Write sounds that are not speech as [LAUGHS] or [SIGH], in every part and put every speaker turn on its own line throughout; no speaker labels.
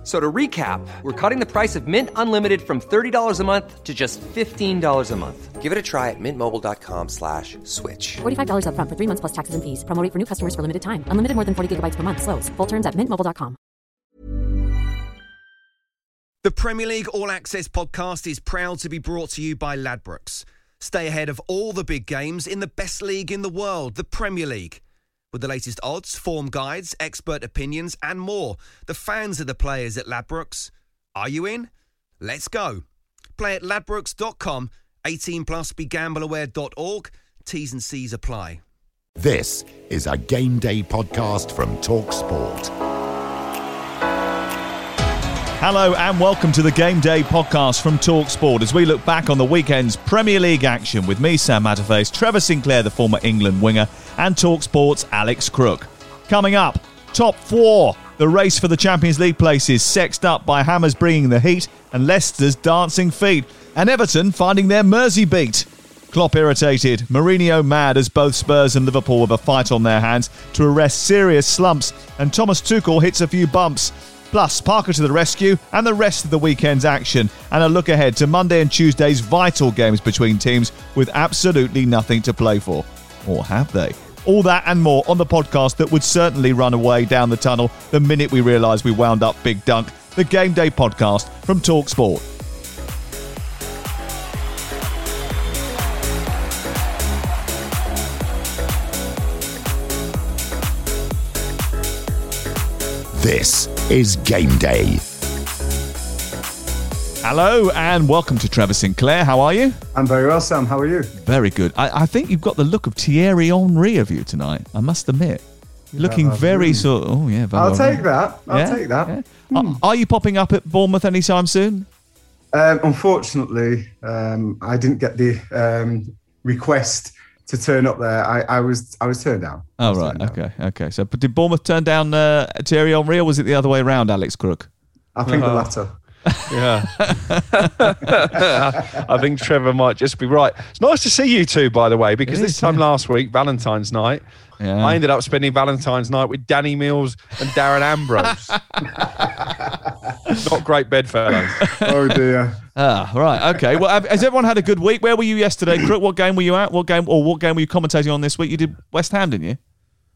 F- So to recap, we're cutting the price of Mint Unlimited from $30 a month to just $15 a month.
Give it a try at mintmobile.com slash switch.
$45 upfront for three months plus taxes and fees. Promo rate for new customers for limited time. Unlimited more than 40 gigabytes per month. Slows. Full terms at mintmobile.com.
The Premier League All Access podcast is proud to be brought to you by Ladbrokes. Stay ahead of all the big games in the best league in the world, the Premier League. With the latest odds, form guides, expert opinions, and more, the fans are the players at Ladbrokes. Are you in? Let's go. Play at ladbrokes.com, 18 plus begambleaware.org. T's and C's apply.
This is a game day podcast from Talk Sport.
Hello and welcome to the Game Day podcast from Talksport as we look back on the weekend's Premier League action with me, Sam Matterface, Trevor Sinclair, the former England winger, and Talksport's Alex Crook. Coming up, top four. The race for the Champions League places sexed up by Hammers bringing the heat and Leicester's dancing feet, and Everton finding their Mersey beat. Klopp irritated, Mourinho mad as both Spurs and Liverpool have a fight on their hands to arrest serious slumps, and Thomas Tuchel hits a few bumps. Plus, Parker to the rescue and the rest of the weekend's action, and a look ahead to Monday and Tuesday's vital games between teams with absolutely nothing to play for. Or have they? All that and more on the podcast that would certainly run away down the tunnel the minute we realised we wound up Big Dunk, the Game Day podcast from Talksport.
This is Game Day.
Hello and welcome to Trevor Sinclair. How are you?
I'm very well, Sam. How are you?
Very good. I, I think you've got the look of Thierry Henry of you tonight. I must admit, You're looking
Vava
very
Voom.
sort. Oh yeah,
I'll
Vava
take
Voom.
that. I'll
Yeah?
take that.
Yeah. Are, are you popping up at Bournemouth anytime soon?
Um, unfortunately, um, I didn't get the um, request to turn up there. I, I was I was turned down.
Oh right,
turned down.
okay, okay. So, but did Bournemouth turn down uh, Thierry Henry, or was it the other way around, Alex Crook?
I think
Uh-huh.
the latter.
Yeah. [LAUGHS] I think Trevor might just be right. It's nice to see you two, by the way, because
It
this time
yeah.
last week, Valentine's night,
Yeah.
I ended up spending Valentine's night with Danny Mills and Darren Ambrose. Not great bedfellows.
Oh dear.
Ah, right, okay. Well, have- has everyone had a good week? Where were you yesterday, Crook? What game were you at? What game, or what game were you commentating on this week? You did West Ham, didn't you?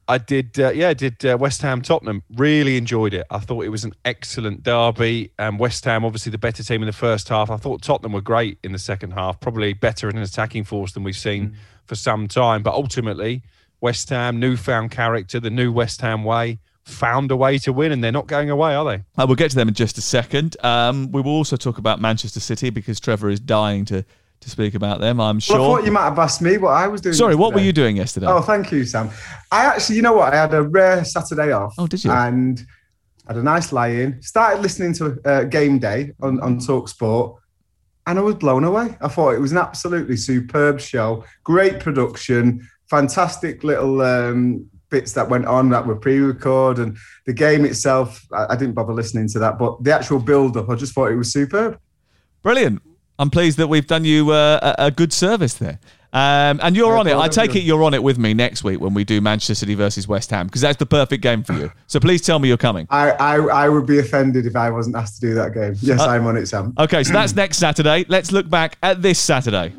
I did, uh, yeah, I did uh, West Ham Tottenham. Really enjoyed it. I thought it was an excellent derby. Um, West Ham, obviously the better team in the first half. I thought Tottenham were great in the second half, probably better in an attacking force than we've seen for some time. But ultimately, West Ham, newfound character, the new West Ham way, found a way to win, and they're not going away, are they?
Uh, we'll get to them in just a second. Um, we will also talk about Manchester City because Trevor is dying to, to speak about them, I'm sure.
Well, I thought you might have asked me what I was doing.
Sorry, what were you doing yesterday?
Oh, thank you, Sam. I actually, you know what? I had a rare Saturday off.
Oh, did you?
And had a nice lie-in. Started listening to uh, Game Day on, on Talk Sport, and I was blown away. I thought it was an absolutely superb show. Great production, fantastic little um, bits that went on that were pre-record, and the game itself. I, I didn't bother listening to that, but the actual build-up, I just thought it was superb.
Brilliant. I'm pleased that we've done you uh, a, a good service there. Um, and you're
I
on it. I take it you're on it with me next week when we do Manchester City versus West Ham because that's the perfect game for you. So please tell me you're coming.
I, I I would be offended if I wasn't asked to do that game. Yes,
Uh,
I'm on it, Sam.
Okay, so that's next Saturday. Let's look back at this Saturday.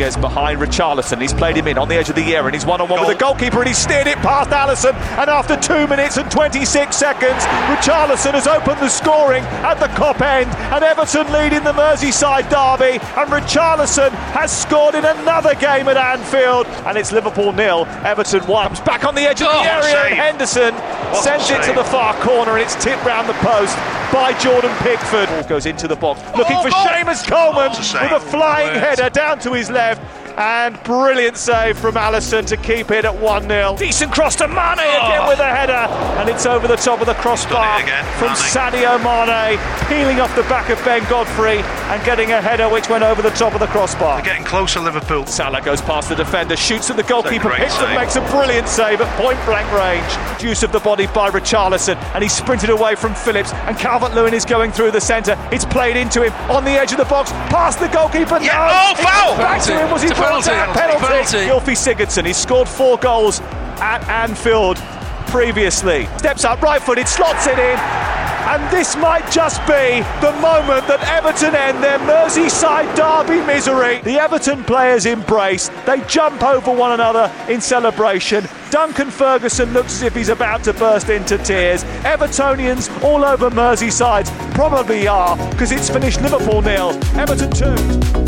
Rodriguez behind Richarlison. He's played him in on the edge of the area and he's one on one with the goalkeeper and he's steered it past Alisson. And after two minutes and 26 seconds, Richarlison has opened the scoring at the Kop end. And Everton lead in the Merseyside derby. And Richarlison has scored in another game at Anfield. And it's Liverpool nil, Everton one. Comes back on the edge of the
Oh,
area. And. Henderson
What
sends it to the far corner and it's tipped round the post by Jordan Pickford. Ball goes into the box, looking
Oh,
for. Seamus Coleman
a
with a flying header down to his left left and brilliant save from Alisson to keep it at 1 0. Decent cross to Mane again oh. with a header, and it's over the top of the crossbar from Sadio Mane, peeling off the back of Ben Godfrey and getting a header which went over the top of the crossbar.
They're getting closer, Liverpool.
Salah goes past the defender, shoots at the goalkeeper, hits and makes a brilliant save at point blank range. Use of the body by Richarlison, and he's sprinted away from Phillips, and Calvert Lewin is going through the centre. It's played into him on the edge of the box, past the goalkeeper.
Yeah,
no,
oh, foul!
Back to him. Was he
It's a
brought
penalty.
down? Penalty.
Penalty.
Gylfi Sigurdsson. He scored four goals at Anfield previously. Steps up, right footed, slots it in. And this might just be the moment that Everton end their Merseyside derby misery. The Everton players embrace. They jump over one another in celebration. Duncan Ferguson looks as if he's about to burst into tears. Evertonians all over Merseyside probably are because it's finished Liverpool nil, Everton 2.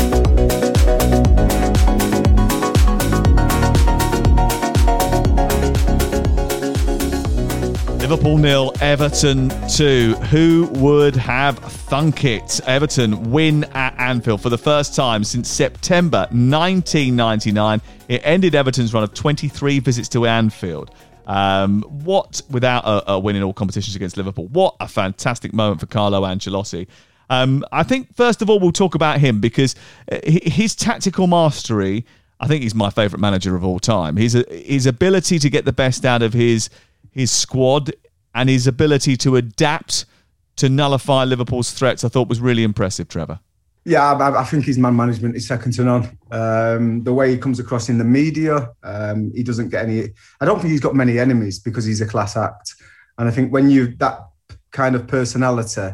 Liverpool nil, Everton two. Who would have thunk it? Everton win at Anfield for the first time since September 1999. It ended Everton's run of 23 visits to Anfield. Um, what without a, a win in all competitions against Liverpool? What a fantastic moment for Carlo Ancelotti. Um, I think first of all we'll talk about him because uh, his tactical mastery. I think he's my favourite manager of all time. His his ability to get the best out of his his squad and his ability to adapt to nullify Liverpool's threats, I thought was really impressive. Trevor.
Yeah, I, I think his man management is second to none. Um, the way he comes across in the media, um, he doesn't get any. I don't think he's got many enemies because he's a class act. And I think when you that kind of personality,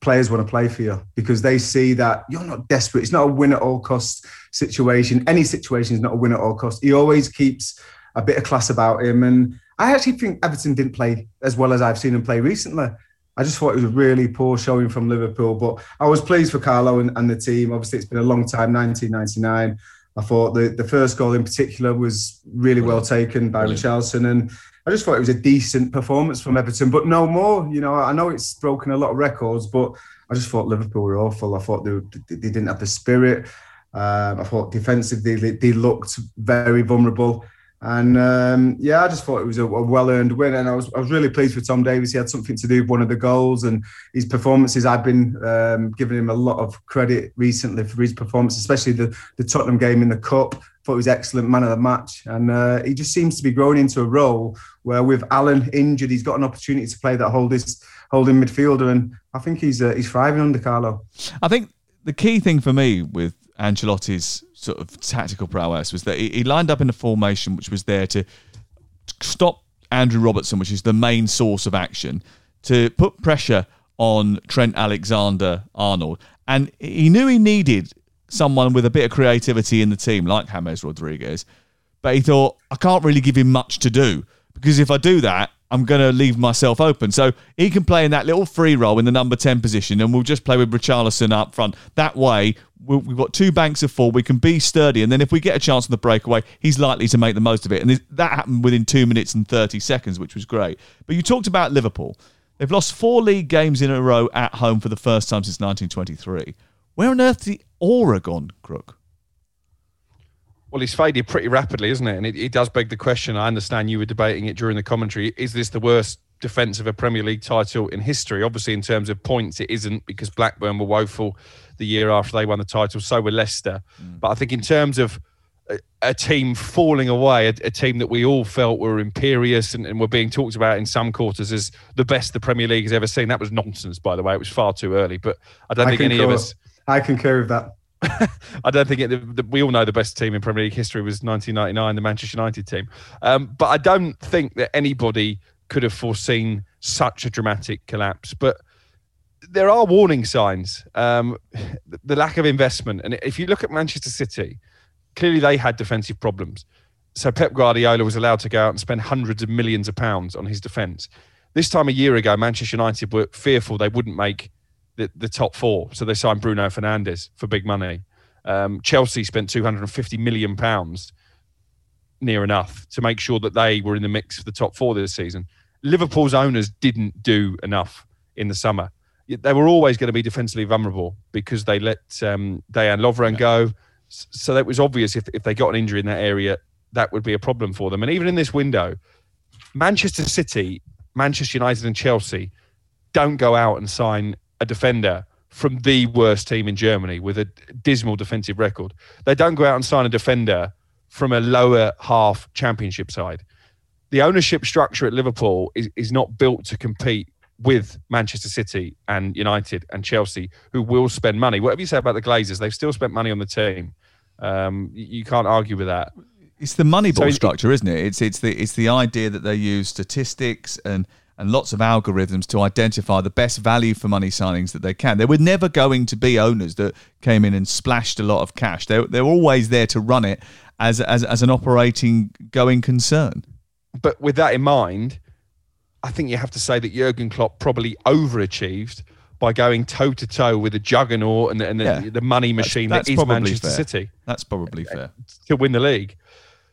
players want to play for you because they see that you're not desperate. It's not a win at all cost situation. Any situation is not a win at all cost. He always keeps a bit of class about him. And I actually think Everton didn't play as well as I've seen him play recently. I just thought it was a really poor showing from Liverpool, but I was pleased for Carlo and, and the team. Obviously, it's been a long time, 1999. I thought the, the first goal in particular was really well taken by Richarlison, and I just thought it was a decent performance from Everton, but no more. You know, I know it's broken a lot of records, but I just thought Liverpool were awful. I thought they, were- they didn't have the spirit. Um, I thought defensively they, they looked very vulnerable. And um, yeah, I just thought it was a, a well-earned win, and I was I was really pleased with Tom Davies. He had something to do with one of the goals, and his performances. I've been um, giving him a lot of credit recently for his performance, especially the the Tottenham game in the cup. Thought he was excellent man of the match, and uh, he just seems to be growing into a role where, with Allen injured, he's got an opportunity to play that holding holding midfielder, and I think he's uh, he's thriving under Carlo.
I think the key thing for me with Ancelotti's sort of tactical prowess was that he, he lined up in a formation which was there to stop Andrew Robertson, which is the main source of action, to put pressure on Trent Alexander Arnold. And he knew he needed someone with a bit of creativity in the team, like James Rodriguez. But he thought, I can't really give him much to do because if I do that, I'm going to leave myself open. So he can play in that little free role in the number 10 position, and we'll just play with Richarlison up front. That way, we'll, we've got two banks of four. We can be sturdy, and then if we get a chance on the breakaway, he's likely to make the most of it. And that happened within two minutes and 30 seconds, which was great. But you talked about Liverpool. They've lost four league games in a row at home for the first time since 1923. Where on earth the aura gone, Crook?
Well, he's faded pretty rapidly, isn't it? And it, it does beg the question. I understand you were debating it during the commentary. Is this the worst defence of a Premier League title in history? Obviously, in terms of points, it isn't because Blackburn were woeful the year after they won the title. So were Leicester. Mm. But I think in terms of a, a team falling away, a, a team that we all felt were imperious and, and were being talked about in some quarters as the best the Premier League has ever seen. That was nonsense, by the way. It was far too early. But I don't think any of us.
I concur with that. [LAUGHS]
I don't think it, the, the, we all know the best team in Premier League history was 1999, the Manchester United team. Um, but I don't think that anybody could have foreseen such a dramatic collapse. But there are warning signs. Um, the, the lack of investment, and if you look at Manchester City, clearly they had defensive problems. So Pep Guardiola was allowed to go out and spend hundreds of millions of pounds on his defence. This time a year ago, Manchester United were fearful they wouldn't make the, the top four, so they signed Bruno Fernandes for big money. Um, Chelsea spent 250 million pounds, near enough, to make sure that they were in the mix for the top four this season. Liverpool's owners didn't do enough in the summer. They were always going to be defensively vulnerable because they let um, Dejan Lovren go. So that was obvious if, if they got an injury in that area, that would be a problem for them. And even in this window, Manchester City, Manchester United, and Chelsea don't go out and sign a defender from the worst team in Germany with a dismal defensive record. They don't go out and sign a defender from a lower half championship side. The ownership structure at Liverpool is, is not built to compete with Manchester City and United and Chelsea, who will spend money. Whatever you say about the Glazers, they've still spent money on the team. Um, you can't argue with that.
It's the Moneyball so structure, isn't it? It's it's the it's the idea that they use statistics and and lots of algorithms to identify the best value for money signings that they can. There were never going to be owners that came in and splashed a lot of cash. They're, they're always there to run it as, as, as an operating going concern.
But with that in mind, I think you have to say that Jurgen Klopp probably overachieved by going toe to toe with the juggernaut and the, and the, yeah. the money machine that's, that's that is Manchester
fair.
City.
That's probably fair.
To win the league.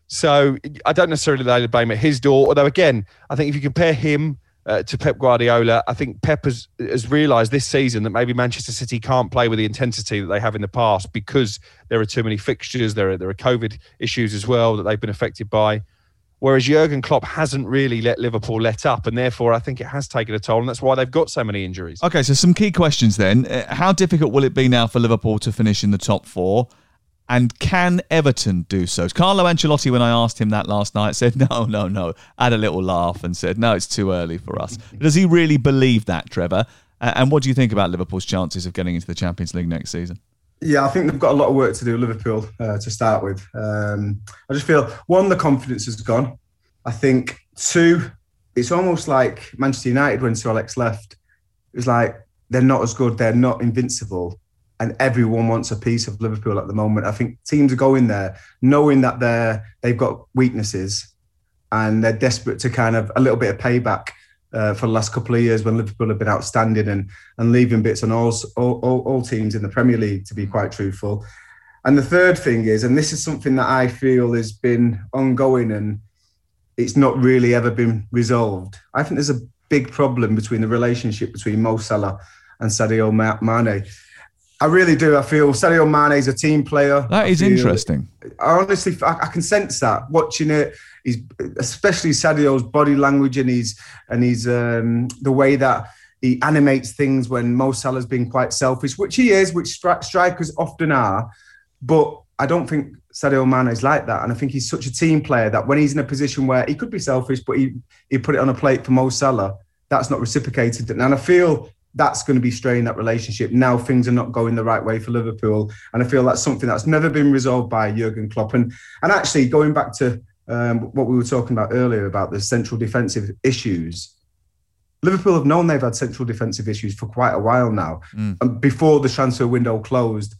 So I don't necessarily lay the blame at his door. Although, again, I think if you compare him uh, to Pep Guardiola. I think Pep has, has realised this season that maybe Manchester City can't play with the intensity that they have in the past because there are too many fixtures. There are there are COVID issues as well that they've been affected by. Whereas Jurgen Klopp hasn't really let Liverpool let up, and therefore I think it has taken a toll, and that's why they've got so many injuries.
Okay, so some key questions then. Uh, how difficult will it be now for Liverpool to finish in the top four? And can Everton do so? Carlo Ancelotti, when I asked him that last night, said, no, no, no. Had a little laugh and said, no, it's too early for us. Does he really believe that, Trevor? And what do you think about Liverpool's chances of getting into the Champions League next season?
Yeah, I think they've got a lot of work to do, Liverpool, uh, to start with. Um, I just feel, one, the confidence has gone. I think, two, it's almost like Manchester United when Sir Alex left. It was like, they're not as good, they're not invincible and everyone wants a piece of Liverpool at the moment. I think teams are going there knowing that they're they've got weaknesses and they're desperate to kind of a little bit of payback uh, for the last couple of years when Liverpool have been outstanding and and leaving bits on all, all, all, all teams in the Premier League. To be quite truthful, and the third thing is, and this is something that I feel has been ongoing and it's not really ever been resolved. I think there's a big problem between the relationship between Mo Salah and Sadio Mane I really do. I feel Sadio Mane is a team player.
That is interesting.
I honestly, I, I, can sense that watching it. He's especially Sadio's body language and he's and he's um, the way that he animates things when Mo Salah's been quite selfish, which he is, which stri- strikers often are. But I don't think Sadio Mane is like that, and I think he's such a team player that when he's in a position where he could be selfish, but he he put it on a plate for Mo Salah, that's not reciprocated. And I feel that's going to be straining that relationship. Now things are not going the right way for Liverpool, and I feel that's something that's never been resolved by Jurgen Klopp. And and actually going back to um, what we were talking about earlier about the central defensive issues. Liverpool have known they've had central defensive issues for quite a while now, mm. before the transfer window closed.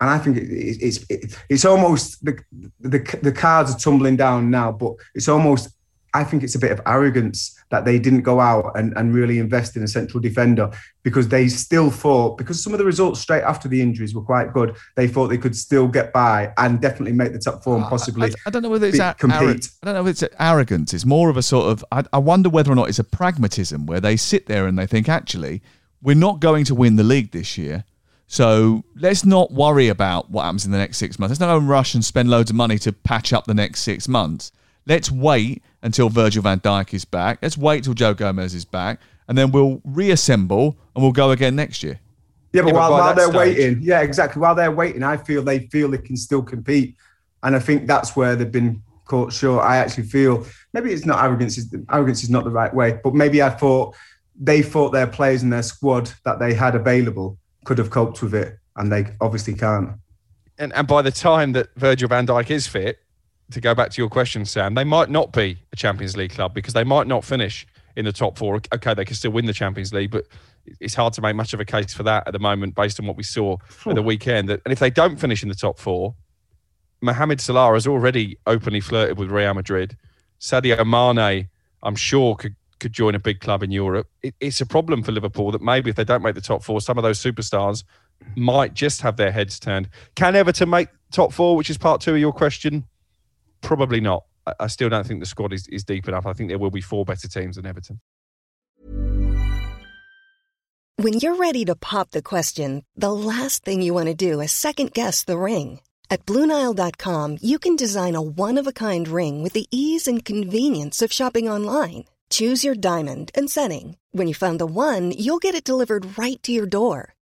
And I think it, it, it's it, it's almost the, the the cards are tumbling down now, but it's almost I think it's a bit of arrogance that they didn't go out and, and really invest in a central defender because they still thought, because some of the results straight after the injuries were quite good, they thought they could still get by and definitely make the top four and possibly.
I, I, don't know whether it's a, compete. I don't know if it's arrogance. It's more of a sort of, I, I wonder whether or not it's a pragmatism where they sit there and they think, actually, we're not going to win the league this year. So let's not worry about what happens in the next six months. Let's not go and rush and spend loads of money to patch up the next six months. Let's wait until Virgil van Dijk is back. Let's wait till Joe Gomez is back, and then we'll reassemble and we'll go again next year.
Yeah, but yeah, while, but while they're stage, waiting, yeah, exactly. While they're waiting, I feel they feel they can still compete, and I think that's where they've been caught short. I actually feel maybe it's not arrogance. Arrogance is not the right way, but maybe I thought they thought their players and their squad that they had available could have coped with it, and they obviously can't.
And and by the time that Virgil van Dijk is fit, to go back to your question, Sam, they might not be a Champions League club because they might not finish in the top four. Okay, they can still win the Champions League, but it's hard to make much of a case for that at the moment based on what we saw at the weekend. And if they don't finish in the top four, Mohamed Salah has already openly flirted with Real Madrid. Sadio Mane, I'm sure, could could join a big club in Europe. It, it's a problem for Liverpool that maybe if they don't make the top four, some of those superstars might just have their heads turned. Can Everton make top four, which is part two of your question? Probably not. I still don't think the squad is, is deep enough. I think there will be four better teams than Everton.
When you're ready to pop the question, the last thing you want to do is second guess the ring. At Bluenile.com, you can design a one of a kind ring with the ease and convenience of shopping online. Choose your diamond and setting. When you find the one, you'll get it delivered right to your door.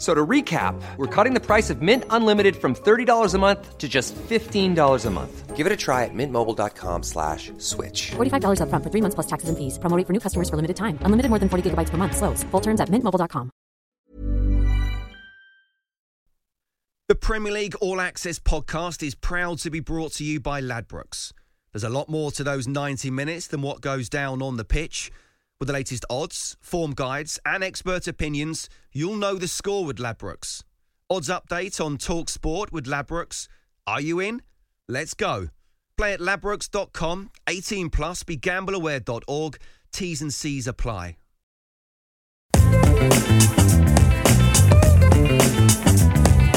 F- So to recap, we're cutting the price of Mint Unlimited from $30 a month to just $15 a month.
Give it a try at mintmobile.com slash switch.
$45 upfront for three months plus taxes and fees. Promo for new customers for limited time. Unlimited more than 40 gigabytes per month. Slows. Full terms at mintmobile.com.
The Premier League All Access podcast is proud to be brought to you by Ladbrokes. There's a lot more to those 90 minutes than what goes down on the pitch. With the latest odds, form guides, and expert opinions, you'll know the score with Ladbrokes. Odds update on Talk Sport with Ladbrokes. Are you in? Let's go. Play at ladbrokes.com, 18 plus, begambleaware.org. T's and C's apply.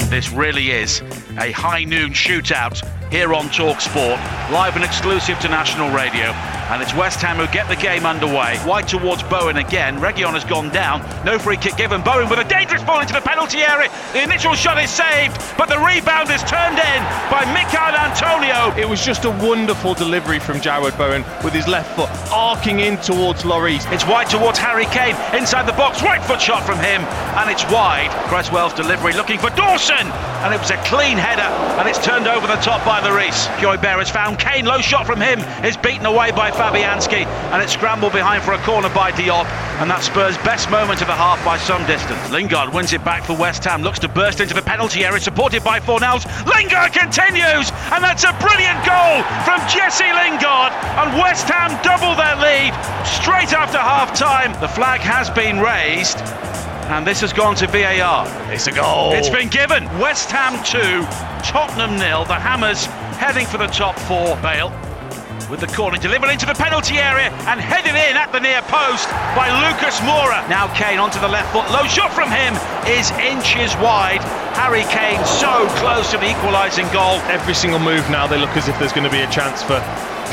This really is a high noon shootout here on Talk Sport, live and exclusive to national radio. And it's West Ham who get the game underway. Wide towards Bowen again. Region has gone down. No free kick given. Bowen with a dangerous ball into the penalty area. The initial shot is saved, but the rebound is turned in by Michail Antonio.
It was just a wonderful delivery from Jarrod Bowen with his left foot arcing in towards Lloris.
It's wide towards Harry Kane. Inside the box. Right foot shot from him. And it's wide. Cresswell's delivery looking for Dawson. And it was a clean header. And it's turned over the top by the Reese. Hojbjerg has found Kane. Low shot from him is beaten away by Fabianski. And it's scrambled behind for a corner by Diop. And that Spurs' best moment of the half by some distance. Lingard wins it back for West Ham. Looks to burst into the penalty area, supported by Fornals. Lingard continues. And that's a brilliant goal from Jesse Lingard. And West Ham double their lead straight after half time. The flag has been raised. And this has gone to VAR.
It's a goal.
It's been given. West Ham 2, Tottenham nil. The Hammers heading for the top four. Bale with the corner delivered into the penalty area and headed in at the near post by Lucas Moura. Now Kane onto the left foot. Low shot from him is inches wide. Harry Kane so close to the equalising goal.
Every single move now, they look as if there's going to be a chance for,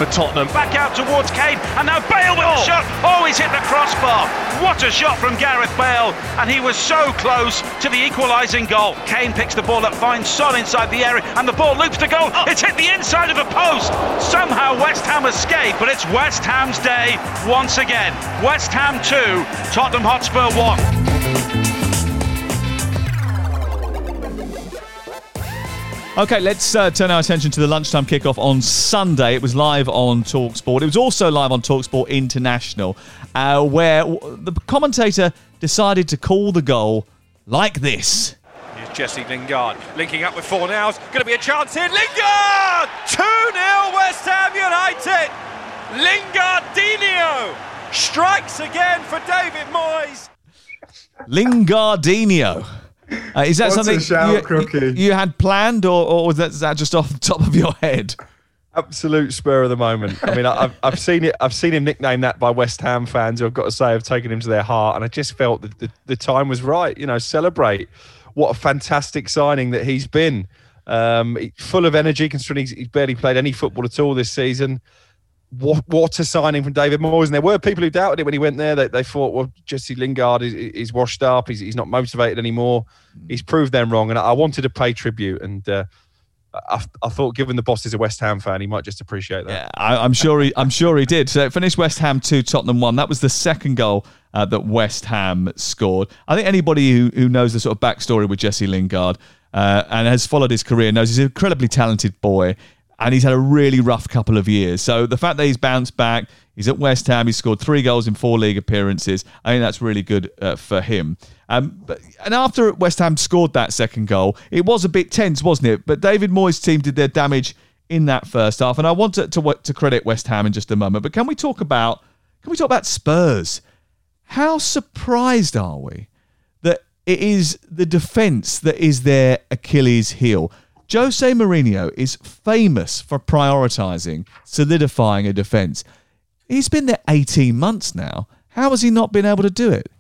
for Tottenham.
Back out towards Kane and now Bale with a oh. shot. Oh, he's hit the crossbar. What a shot from Gareth Bale. And he was so close to the equalising goal. Kane picks the ball up, finds Son inside the area and the ball loops to goal. Oh. It's hit the inside of the post. Somehow West Ham escape, but it's West Ham's day once again. West Ham 2, Tottenham Hotspur 1.
Okay, let's uh, turn our attention to the lunchtime kickoff on Sunday. It was live on Talksport. It was also live on Talksport International, uh, where the commentator decided to call the goal like this.
Here's Jesse Lingard linking up with Fornals. Going to be a chance here. Lingard! 2 0 West Ham United. Lingardinho strikes again for David Moyes.
Lingardinho. Uh, is that something you,
Crookie.
you had planned, or, or was that, that just off the top of your head?
Absolute spur of the moment. I mean, I've, I've seen it. I've seen him nicknamed that by West Ham fans who I've got to say have taken him to their heart, and I just felt that the, the time was right. You know, celebrate what a fantastic signing that he's been. Um, full of energy, considering he's, he's barely played any football at all this season. What, what signing from David Moyes. And there were people who doubted it when he went there. They, they thought, well, Jesse Lingard is, is washed up. He's, he's not motivated anymore. He's proved them wrong. And I, wanted to pay tribute. And uh, I, I thought, given the boss is a West Ham fan, he might just appreciate that.
Yeah, I, I'm sure he. I'm sure he did. So it finished West Ham two, Tottenham one. That was the second goal uh, that West Ham scored. I think anybody who, who knows the sort of backstory with Jesse Lingard uh, and has followed his career knows he's an incredibly talented boy, and he's had a really rough couple of years. So the fact that he's bounced back, he's at West Ham, he's scored three goals in four league appearances. I think that's really good uh, for him. Um, but, and after West Ham scored that second goal, it was a bit tense, wasn't it? But David Moyes' team did their damage in that first half, and I want to, to to credit West Ham in just a moment. But can we talk about can we talk about Spurs? How surprised are we that it is the defence that is their Achilles heel? Jose Mourinho is famous for prioritising, solidifying a defence. He's been there 18 months now. How has he not been able to do it?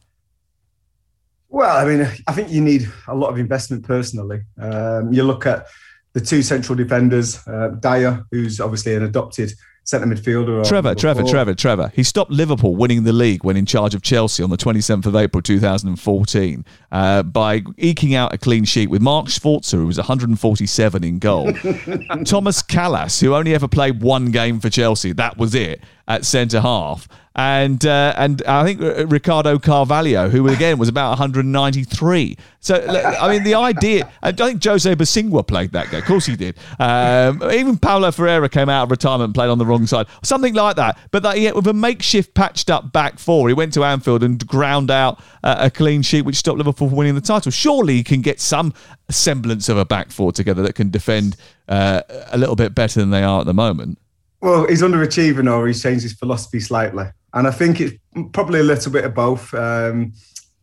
Well, I mean, I think you need a lot of investment personally. Um, you look at the two central defenders, uh, Dier, who's obviously an adopted centre midfielder.
Trevor, Trevor, Trevor, Trevor. He stopped Liverpool winning the league when in charge of Chelsea on the 27th of April 2014 uh, by eking out a clean sheet with Mark Schwarzer, who was 147 in goal. [LAUGHS] Thomas Kalas, who only ever played one game for Chelsea, that was it, at centre half and uh, and I think uh, Ricardo Carvalho, who again was about 193. So I mean, the idea. I think Jose Bosingwa played that game. Of course he did. Um, even Paulo Ferreira came out of retirement and played on the wrong side, something like that. But that yeah, with a makeshift patched up back four, he went to Anfield and ground out uh, a clean sheet, which stopped Liverpool from winning the title. Surely he can get some semblance of a back four together that can defend uh, a little bit better than they are at the moment.
Well, he's underachieving or he's changed his philosophy slightly. And I think it's probably a little bit of both. Um,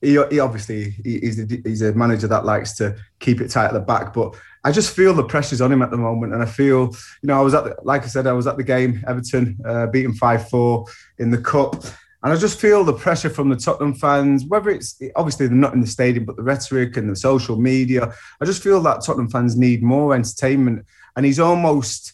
he, he, obviously he's a, he's a manager that likes to keep it tight at the back, but I just feel the pressures on him at the moment, and I feel you know I was at the, like I said I was at the game Everton uh, beating five four in the cup, and I just feel the pressure from the Tottenham fans. Whether it's obviously they're not in the stadium, but the rhetoric and the social media, I just feel that Tottenham fans need more entertainment, and he's almost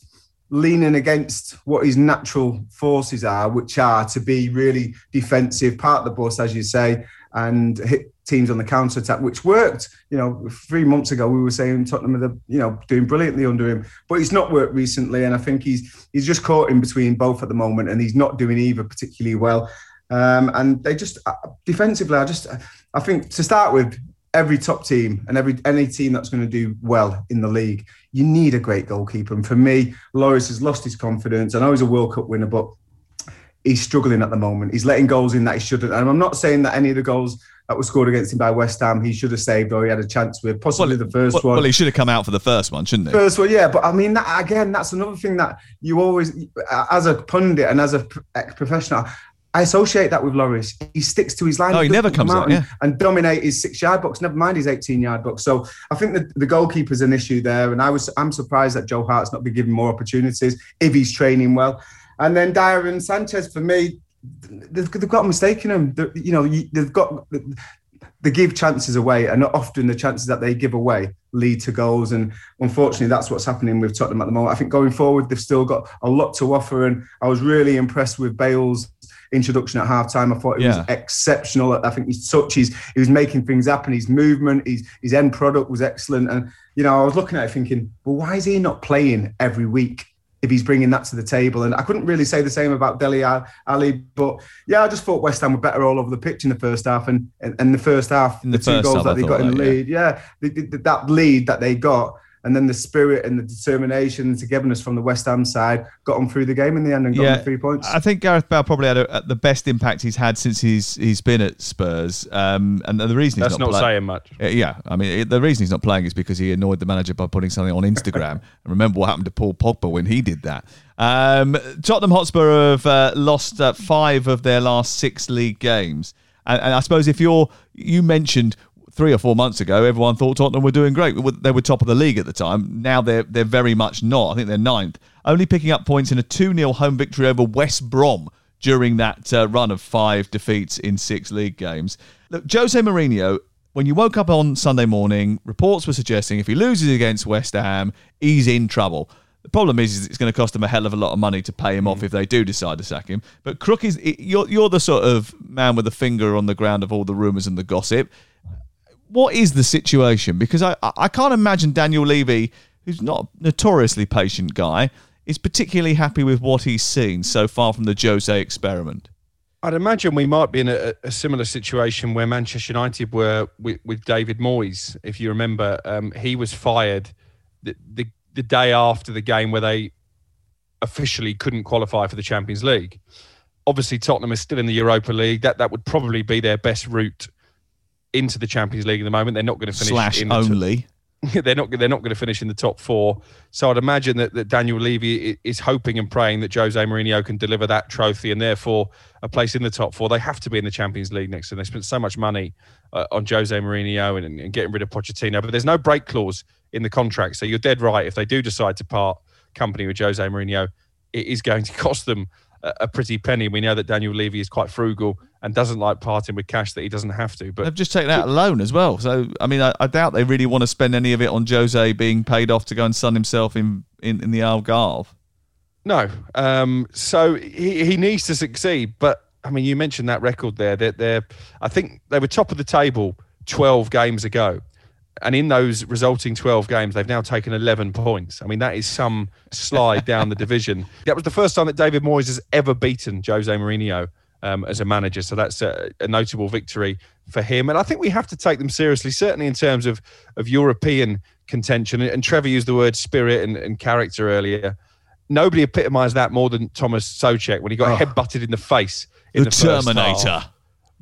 leaning against what his natural forces are, which are to be really defensive, part of the bus, as you say, and hit teams on the counter attack, which worked. You know, three months ago we were saying Tottenham are, the, you know, doing brilliantly under him, but it's not worked recently, and I think he's he's just caught in between both at the moment, and he's not doing either particularly well. Um, and they just uh, defensively, I just I think to start with, every top team and every any team that's going to do well in the league, you need a great goalkeeper. And for me, Lloris has lost his confidence. I know he's a World Cup winner, but he's struggling at the moment. He's letting goals in that he shouldn't. And I'm not saying that any of the goals that were scored against him by West Ham he should have saved or he had a chance with, possibly well, the first
well,
one.
Well, he should have come out for the first one, shouldn't he?
First one, yeah. But I mean, that, again, that's another thing that you always, as a pundit and as a professional, I associate that with Lloris. He sticks to his line.
No, he, never comes out,
and,
yeah.
and, dominate his six yard box. Never mind his 18 yard box. So I think that the goalkeeper's an issue there. And I was I'm surprised that Joe Hart's not been given more opportunities if he's training well. And then Dier and Sanchez, for me, they've, they've got a mistake in them. They're, you know, they've got they give chances away, and often the chances that they give away lead to goals. And unfortunately, that's what's happening with Tottenham at the moment. I think going forward, they've still got a lot to offer. And I was really impressed with Bale's introduction at halftime. I thought it yeah. was exceptional. I think his touch, he's, he was making things happen. His movement, his, his end product was excellent. And, you know, I was looking at it thinking, well, why is he not playing every week? If he's bringing that to the table, and I couldn't really say the same about Dele Alli, but yeah, I just thought West Ham were better all over the pitch in the first half, and and, the first half,
in the,
the two goals that they got in the lead, yeah, yeah that lead that they got and then the spirit and the determination and togetherness from the West Ham side got them through the game in the end and got yeah, them three points.
I think Gareth Bale probably had a, the best impact he's had since he's he's been at Spurs. Um, and the reason
he's
that's
not,
not
play- saying much.
Yeah, I mean the reason he's not playing is because he annoyed the manager by putting something on Instagram. [LAUGHS] and remember what happened to Paul Pogba when he did that. Um, Tottenham Hotspur have uh, lost uh, five of their last six league games. And, and, I suppose if you're, you mentioned three or four months ago, everyone thought Tottenham were doing great. They were top of the league at the time. Now they're they're very much not. I think they're ninth, only picking up points in a 2 0 home victory over West Brom during that uh, run of five defeats in six league games. Look, Jose Mourinho. When you woke up on Sunday morning, reports were suggesting if he loses against West Ham, he's in trouble. The problem is, is it's going to cost them a hell of a lot of money to pay him mm. off if they do decide to sack him. But Crook is you're you're the sort of man with the finger on the ground of all the rumours and the gossip what is the situation? Because I, I can't imagine Daniel Levy, who's not a notoriously patient guy, is particularly happy with what he's seen so far from the Jose experiment.
I'd imagine we might be in a, a similar situation where Manchester United were with, with David Moyes. If you remember, um, he was fired the, the, the day after the game where they officially couldn't qualify for the Champions League. Obviously, Tottenham is still in the Europa League. That that would probably be their best route into the Champions League at the moment. They're not going to finish
slash
in
only.
The [LAUGHS] they're not. They're not going to finish in the top four. So I'd imagine that, that Daniel Levy is hoping and praying that Jose Mourinho can deliver that trophy and therefore a place in the top four. They have to be in the Champions League next and They spent so much money uh, on Jose Mourinho and, and, getting rid of Pochettino, but there's no break clause in the contract. So you're dead right. If they do decide to part company with Jose Mourinho, it is going to [LAUGHS] cost them a pretty penny. We know that Daniel Levy is quite frugal and doesn't like parting with cash that he doesn't have to. But
they've just taken out a loan as well. So I mean, I, I, doubt they really want to spend any of it on Jose being paid off to go and sun himself in in, in the Algarve.
No. Um, so he, he needs to succeed. But I mean, you mentioned that record there. That they're, they're, I think they were top of the table 12 games ago. And in those resulting 12 games, they've now taken 11 points. I mean, that is some slide down the division. [LAUGHS] That was the first time that David Moyes has ever beaten Jose Mourinho um, as a manager. So that's a, a, notable victory for him. And I think we have to take them seriously, certainly in terms of, of European contention. And Trevor used the word spirit and, and character earlier. Nobody epitomised that more than Thomas Soucek when he got oh. headbutted in the face. In
the, the Terminator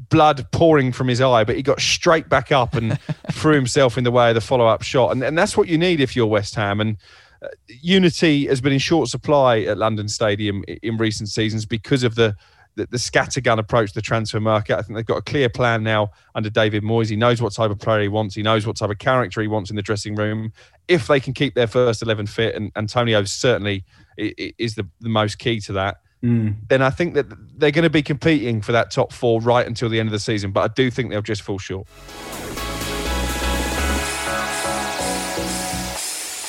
blood pouring from his eye, but he got straight back up and [LAUGHS] threw himself in the way of the follow up shot. And, and that's what you need if you're West Ham. And uh, unity has been in short supply at London Stadium in, in recent seasons because of the, the, the scattergun approach to the transfer market. I think they've got a clear plan now under David Moyes. He knows what type of player he wants, he knows what type of character he wants in the dressing room. If they can keep their first 11 fit, and Antonio certainly is the, the most key to that mm. then I think that they're going to be competing for that top four right until the end of the season. But I do think they'll just fall short.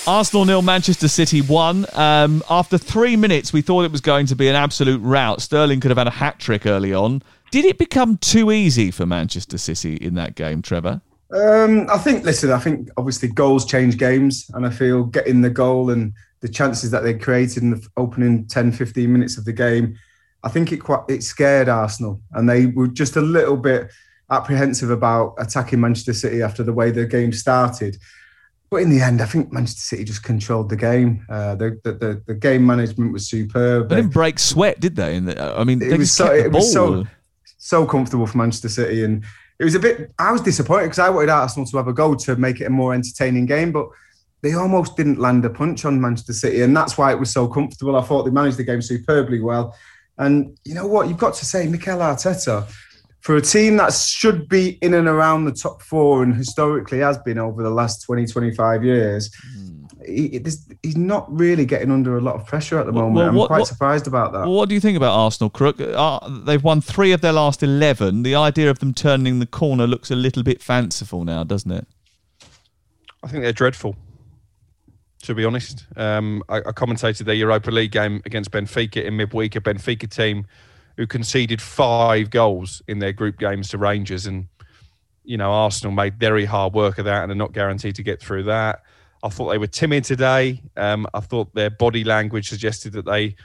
Arsenal nil, Manchester City one. Um, after three minutes, we thought it was going to be an absolute rout. Sterling could have had a hat trick early on. Did it become too easy for Manchester City in that game, Trevor?
Um, I think. Listen, I think obviously goals change games, and I feel getting the goal and the chances that they created in the opening 10, 15 minutes of the game, I think it quite it scared Arsenal, and they were just a little bit apprehensive about attacking Manchester City after the way the game started. But in the end, I think Manchester City just controlled the game. Uh, the, the, the, the game management was superb.
They didn't break sweat, did they? The, I mean, it was so it was
so so comfortable for Manchester City, and it was a bit. I was disappointed because I wanted Arsenal to have a go to make it a more entertaining game, but they almost didn't land a punch on Manchester City, and that's why it was so comfortable. I thought they managed the game superbly well. And you know what? You've got to say, Mikel Arteta, for a team that should be in and around the top four and historically has been over the last 20, 25 years, mm. He, he's not really getting under a lot of pressure at the moment. Well, what, I'm quite what, surprised about that.
What do you think about Arsenal, Crook? Uh, they've won three of their last 11. The idea of them turning the corner looks a little bit fanciful now, doesn't it?
I think they're dreadful to be honest. Um, I, I, commentated their Europa League game against Benfica in midweek, a Benfica team who conceded five goals in their group games to Rangers. And, you know, Arsenal made very hard work of that and are not guaranteed to get through that. I thought they were timid today. Um, I thought their body language suggested that they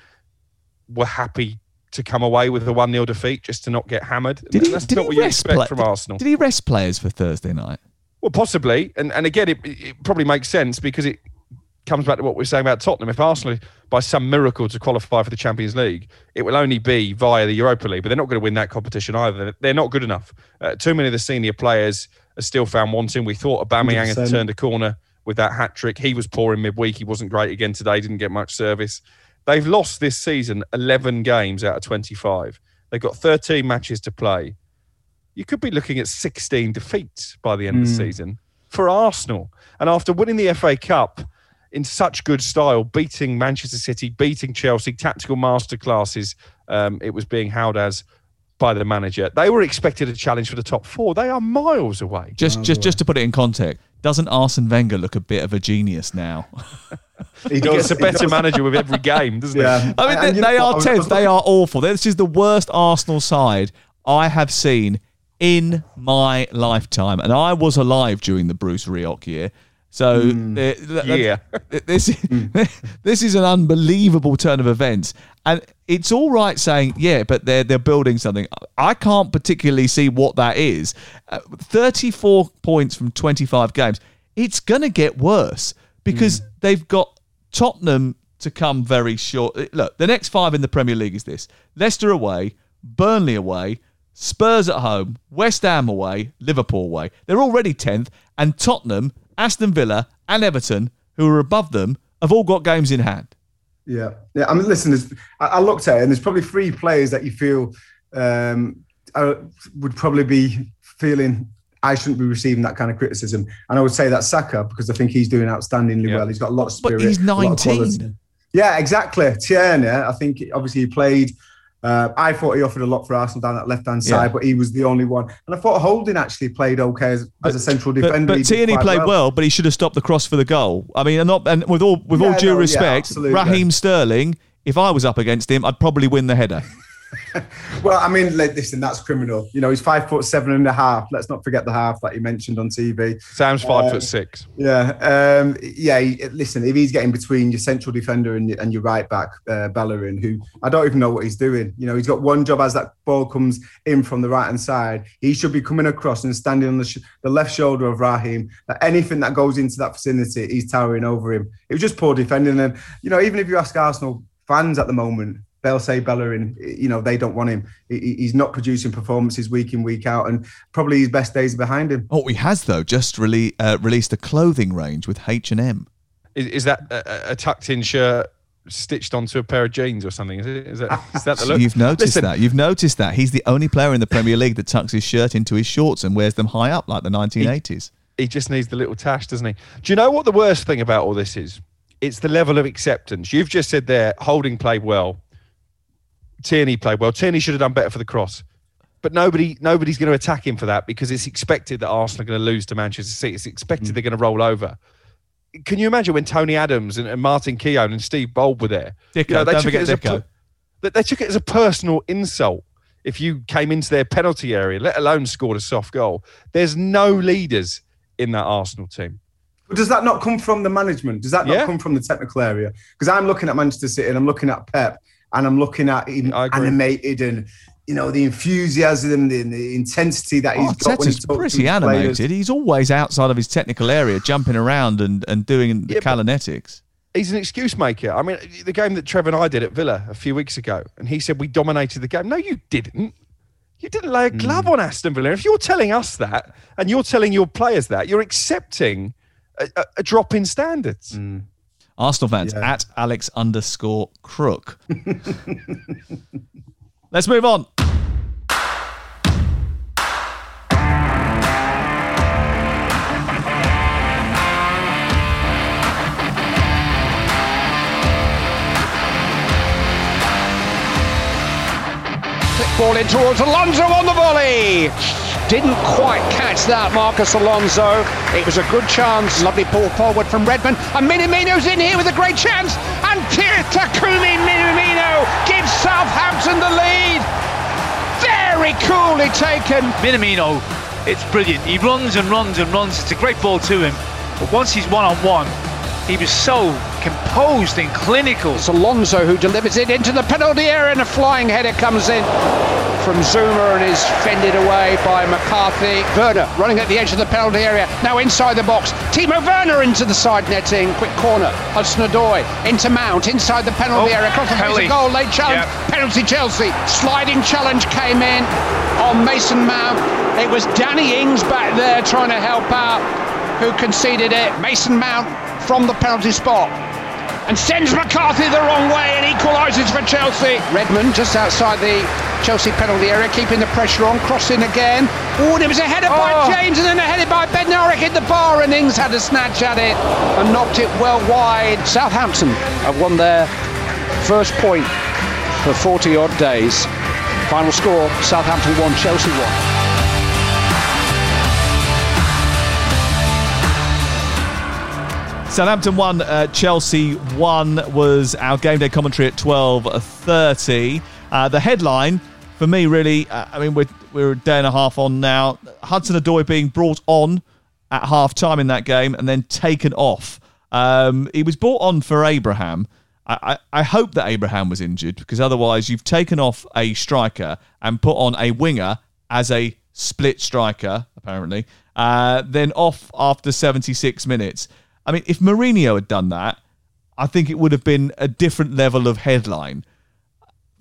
were happy to come away with a 1 0 defeat just to not get hammered. Did he, That's did not what you expect play, from
did,
Arsenal.
Did he rest players for Thursday night?
Well, possibly. And, and again, it, it probably makes sense because it comes back to what we are saying about Tottenham. If Arsenal, by some miracle, to qualify for the Champions League, it will only be via the Europa League. But they're not going to win that competition either. They're not good enough. Uh, too many of the senior players are still found wanting. We thought Aubameyang 100%. had turned a corner with that hat trick. He was poor in midweek. He wasn't great again today. Didn't get much service. They've lost this season 11 games out of 25. They've got 13 matches to play. You could be looking at 16 defeats by the end mm. of the hmm. season for Arsenal. And after winning the FA Cup in such good style, beating Manchester City, beating Chelsea, tactical masterclasses. Um, it was being held as by the manager. They were expected a challenge for the top four. They are miles away.
Just, just, just to put it in context, doesn't Arsene Wenger look a bit of a genius now? [LAUGHS]
he, does, gets a better manager with every game, doesn't yeah. he?
I mean, and, they, they are tenth. They are awful. This is the worst Arsenal side I have seen in my lifetime, and I was alive during the Bruce Rioch year. So mm.
yeah,
this [LAUGHS] [LAUGHS] this is an unbelievable turn of events, and it's all right saying yeah, but they're they're building something. I can't particularly see what that is. Uh, Thirty four points from twenty five games. It's going to get worse because mm. they've got Tottenham to come very short. Uh, look, the next five in the Premier League is this: Leicester away, Burnley away, Spurs at home, West Ham away, Liverpool away. They're already tenth, and Tottenham Aston Villa, and Everton, who are above them, have all got games in hand.
Yeah, yeah. I mean, listen, I looked at it, and there's probably three players that you feel um, are, would probably be feeling I shouldn't be receiving that kind of criticism. And I would say that Saka because I think he's doing outstandingly
Yeah.
well. He's got a lot of spirit.
But he's
a lot of
19.
Yeah, exactly. Tierney, I think obviously he played. Uh, I thought he offered a lot for Arsenal down that left hand side,
Yeah.
but he was the only one. And I thought Holding actually played okay as, as a central
But,
defender.
but
did
Tierney played well. but he should have stopped the cross for the goal. I mean, and not and with all with all due
no,
respect,
absolutely.
Raheem Sterling. If I was up against him, I'd probably win the header. [LAUGHS]
Well, I mean, like, listen, that's criminal. You know, he's five foot seven and a half. Let's not forget the half that he mentioned on TV.
Sam's five
Um,
foot six.
Yeah, um, yeah. he- Listen, if he's getting between your central defender and, your- and your right back, uh, Bellerin, who I don't even know what he's doing. You know, he's got one job as that ball comes in from the right hand side. He should be coming across and standing on the, sh- the left shoulder of Raheem. That anything that goes into that vicinity, he's towering over him. It was just poor defending. And you know, even if you ask Arsenal fans at the moment, they'll say Bellerin. You know, they don't want him. He's not producing performances week in week out, and probably his best days are behind him.
Oh, he has though. Just rele- uh, released a clothing range with H and M.
Is, is that a, a tucked in shirt stitched onto a pair of jeans or something? Is, it, is, that, is that the look?
You've noticed
Listen,
that. You've noticed that he's the only player in the Premier League that tucks his shirt into his shorts and wears them high up like the 1980s.
He just needs the little tash, doesn't he? Do you know what the worst thing about all this is? It's the level of acceptance. You've just said there, Holding played well. Tierney played well. Tierney should have done better for the cross. But nobody, nobody's going to attack him for that because it's expected that Arsenal are going to lose to Manchester City. It's expected mm. they're going to roll over. Can you imagine when Tony Adams and, and Martin Keown and Steve Bould were there?
Dicko,
You know, they
don't
took it
forget
as a
Dicko.
per- that they took it as a personal insult if you came into their penalty area, let alone scored a soft goal. There's no leaders in that Arsenal team.
But does that not come from the management? Does that not
Yeah.
come from the technical area? Because I'm looking at Manchester City and I'm looking at Pep and I'm looking at him animated and you know the enthusiasm, the, the intensity that oh, he's got when he
Arteta's
to
pretty
his players.
animated. He's always outside of his technical area, jumping around and, and doing the
Yeah, but-
Callanetics.
He's an excuse maker. I mean, the game that Trevor and I did at Villa a few weeks ago, and he said we dominated the game. No, you didn't. You didn't lay a hmm. glove on Aston Villa. If you're telling us that, and you're telling your players that, you're accepting a, a, a drop in standards. Hmm.
Arsenal fans
Yeah.
at Alex underscore crook. [LAUGHS] Let's move on.
Ball in towards Alonso on the volley. Didn't quite catch that, Marcos Alonso. It was a good chance. Lovely ball forward from Redmond. And Minamino's in here with a great chance. And Takumi Minamino gives Southampton the lead. Very coolly taken.
Minamino, it's brilliant. He runs and runs and runs. It's a great ball to him. But once he's one on one, he was so composed and clinical.
It's Alonso who delivers it into the penalty area and a flying header comes in from Zouma and is fended away by McCarthy. Werner running at the edge of the penalty area. Now inside the box. Timo Werner into the side netting. Quick corner. Hudson-Odoi into Mount inside the penalty
Oh,
area. Across the face goal. Late challenge.
Yeah.
Penalty Chelsea. Sliding challenge came in on Mason Mount. It was Danny Ings back there trying to help out who conceded it. Mason Mount from the penalty spot and sends McCarthy the wrong way and equalises for Chelsea. Redmond just outside the Chelsea penalty area, keeping the pressure on, crossing again. Oh, and it was a header by
Oh.
James and then a header by Bednarek in the bar and Ings had a snatch at it and knocked it well wide. Southampton have won their first point for 40 odd days. Final score Southampton 1, Chelsea 1.
Southampton won, uh, Chelsea one was our game day commentary at twelve thirty. Uh, the headline for me, really, uh, I mean, we're we're a day and a half on now. Hudson Odoi being brought on at half time in that game and then taken off. Um, he was brought on for Abraham. I, I, I hope that Abraham was injured because otherwise you've taken off a striker and put on a winger as a split striker, apparently, uh, then off after 76 minutes. I mean, if Mourinho had done that, I think it would have been a different level of headline.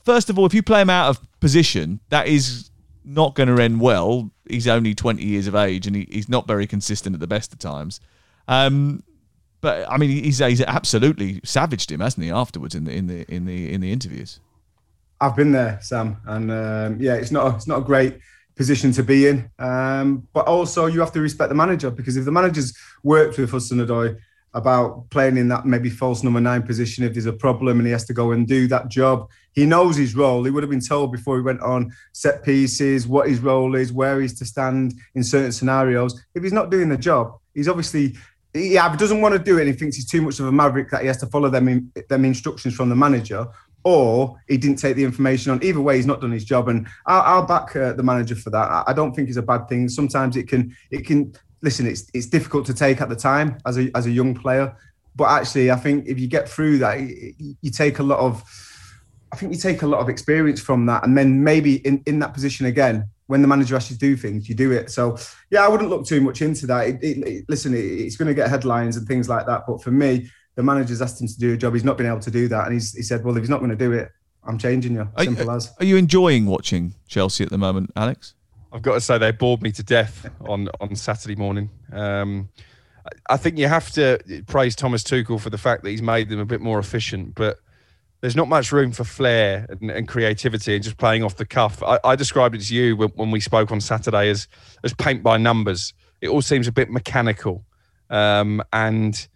First of all, if you play him out of position, that is not going to end well. He's only 20 years of age and he, he's not very consistent at the best of times. Um, but I mean, he's, he's absolutely savaged him, hasn't he? Afterwards in the in the in the in the interviews.
I've been there, Sam, and um, yeah, it's not a, it's not a great position to be in. Um, but also, you have to respect the manager because if the manager's worked with Hudson Odoi about playing in that maybe false number nine position if there's a problem and he has to go and do that job. He knows his role. He would have been told before he went on set pieces what his role is, where he's to stand in certain scenarios. If he's not doing the job, he's obviously he doesn't want to do it he thinks he's too much of a maverick that he has to follow them in, them instructions from the manager, or he didn't take the information on. Either way, he's not done his job, and I'll, I'll back uh, the manager for that. I don't think it's a bad thing. Sometimes it can it can listen, it's it's difficult to take at the time as a as a young player, but actually, I think if you get through that, you take a lot of, I think you take a lot of experience from that, and then maybe in in that position again, when the manager asks you to do things, you do it. So yeah, I wouldn't look too much into that. It, it, it, listen, it's going to get headlines and things like that, but for me, the manager's asked him to do a job. He's not been able to do that, and he's, he said, "Well, if he's not going to do it, I'm changing you." Simple
are,
as.
Are you enjoying watching Chelsea at the moment, Alex?
I've got to say they bored me to death on on Saturday morning. Um, I think you have to praise Thomas Tuchel for the fact that he's made them a bit more efficient, but there's not much room for flair and, and creativity and just playing off the cuff. I, I described it to you when, when, we spoke on Saturday as as paint by numbers. It all seems a bit mechanical, um, and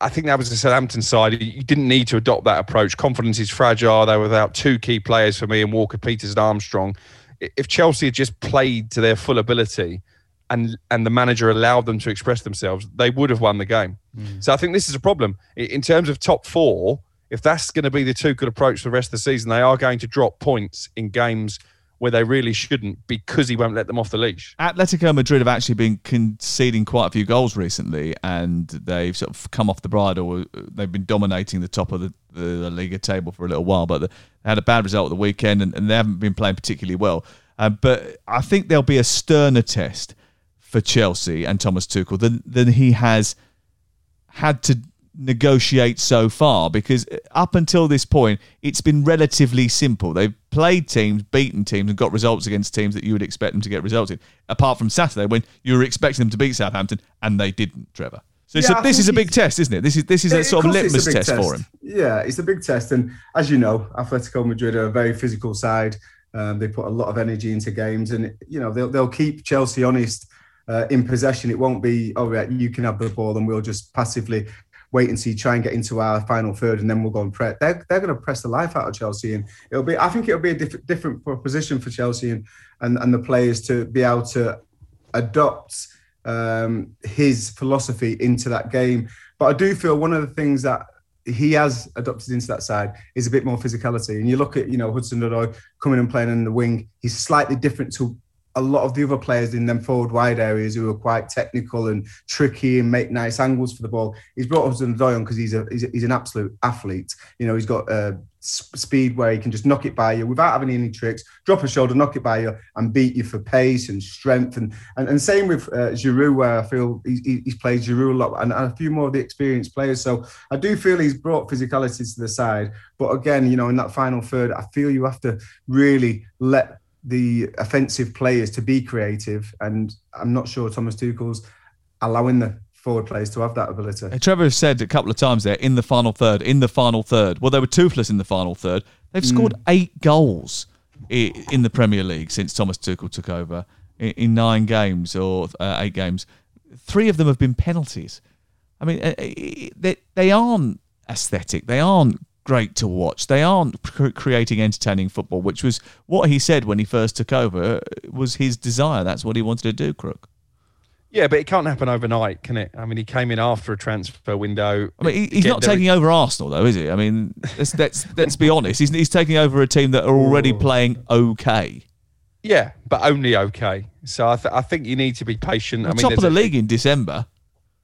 I, think that was the Southampton side. You didn't need to adopt that approach. Confidence is fragile. They were without two key players for me and Walker Peters and Armstrong if Chelsea had just played to their full ability and and the manager allowed them to express themselves, they would have won the game. Mm. So I think this is a problem in terms of top four. If that's going to be the Tuchel approach for the rest of the season, they are going to drop points in games where they really shouldn't because he won't let them off the leash.
Atletico Madrid have actually been conceding quite a few goals recently, and they've sort of come off the bridle. They've been dominating the top of the, the, the Liga table for a little while, but they had a bad result at the weekend, and, and they haven't been playing particularly well. Uh, but I think there'll be a sterner test for Chelsea and Thomas Tuchel than than he has had to negotiate so far? Because up until this point it's been relatively simple. They've played teams beaten teams and got results against teams that you would expect them to get results in. Apart from saturday when you were expecting them to beat southampton and they didn't trevor. So, yeah, this is a big test isn't it? This is this is a sort of, of litmus test, test, for him.
Yeah it's a big test. And as you know atletico madrid are a very physical side. Um, they put a lot of energy into games. And you know they'll, they'll keep chelsea honest uh, in possession. It won't be, oh, yeah, you can have the ball and we'll just passively wait and see, try and get into our final third, and then we'll go and press. They're, they're going to press the life out of Chelsea, and it'll be. I think it'll be a diff- different proposition for Chelsea and, and and the players to be able to adopt um, his philosophy into that game. But I do feel one of the things that he has adopted into that side is a bit more physicality. And you look at, you know, Hudson Odoi coming and playing in the wing. He's slightly different to a lot of the other players in them forward wide areas who are quite technical and tricky and make nice angles for the ball. He's brought Hudson on because he's a, he's he's an absolute athlete. You know, he's got uh, speed where he can just knock it by you without having any tricks, drop a shoulder, knock it by you, and beat you for pace and strength. And and, and same with uh, Giroud, where I feel he, he's played Giroud a lot and, and a few more of the experienced players. So I do feel he's brought physicality to the side. But again, you know, in that final third, I feel you have to really let the offensive players to be creative, and I'm not sure Thomas Tuchel's allowing the forward players to have that ability.
Uh, Trevor said a couple of times there in the final third, in the final third. Well, they were toothless in the final third. They've mm. scored eight goals in the Premier League since Thomas Tuchel took over in nine games or uh, eight games. Three of them have been penalties. I mean, uh, they, they aren't aesthetic. They aren't great to watch. They aren't creating entertaining football, which was what he said when he first took over. Uh, was his desire. That's what he wanted to do, Crook.
Yeah, but it can't happen overnight, can it? I mean, he came in after a transfer window.
I mean, he's not taking over Arsenal, though, is he? I mean, let's let's, [LAUGHS] let's be honest. He's, he's taking over a team that are already Ooh. playing okay.
Yeah, but only okay. So I, th- I think you need to be patient.
On
I mean,
top of the a, league in December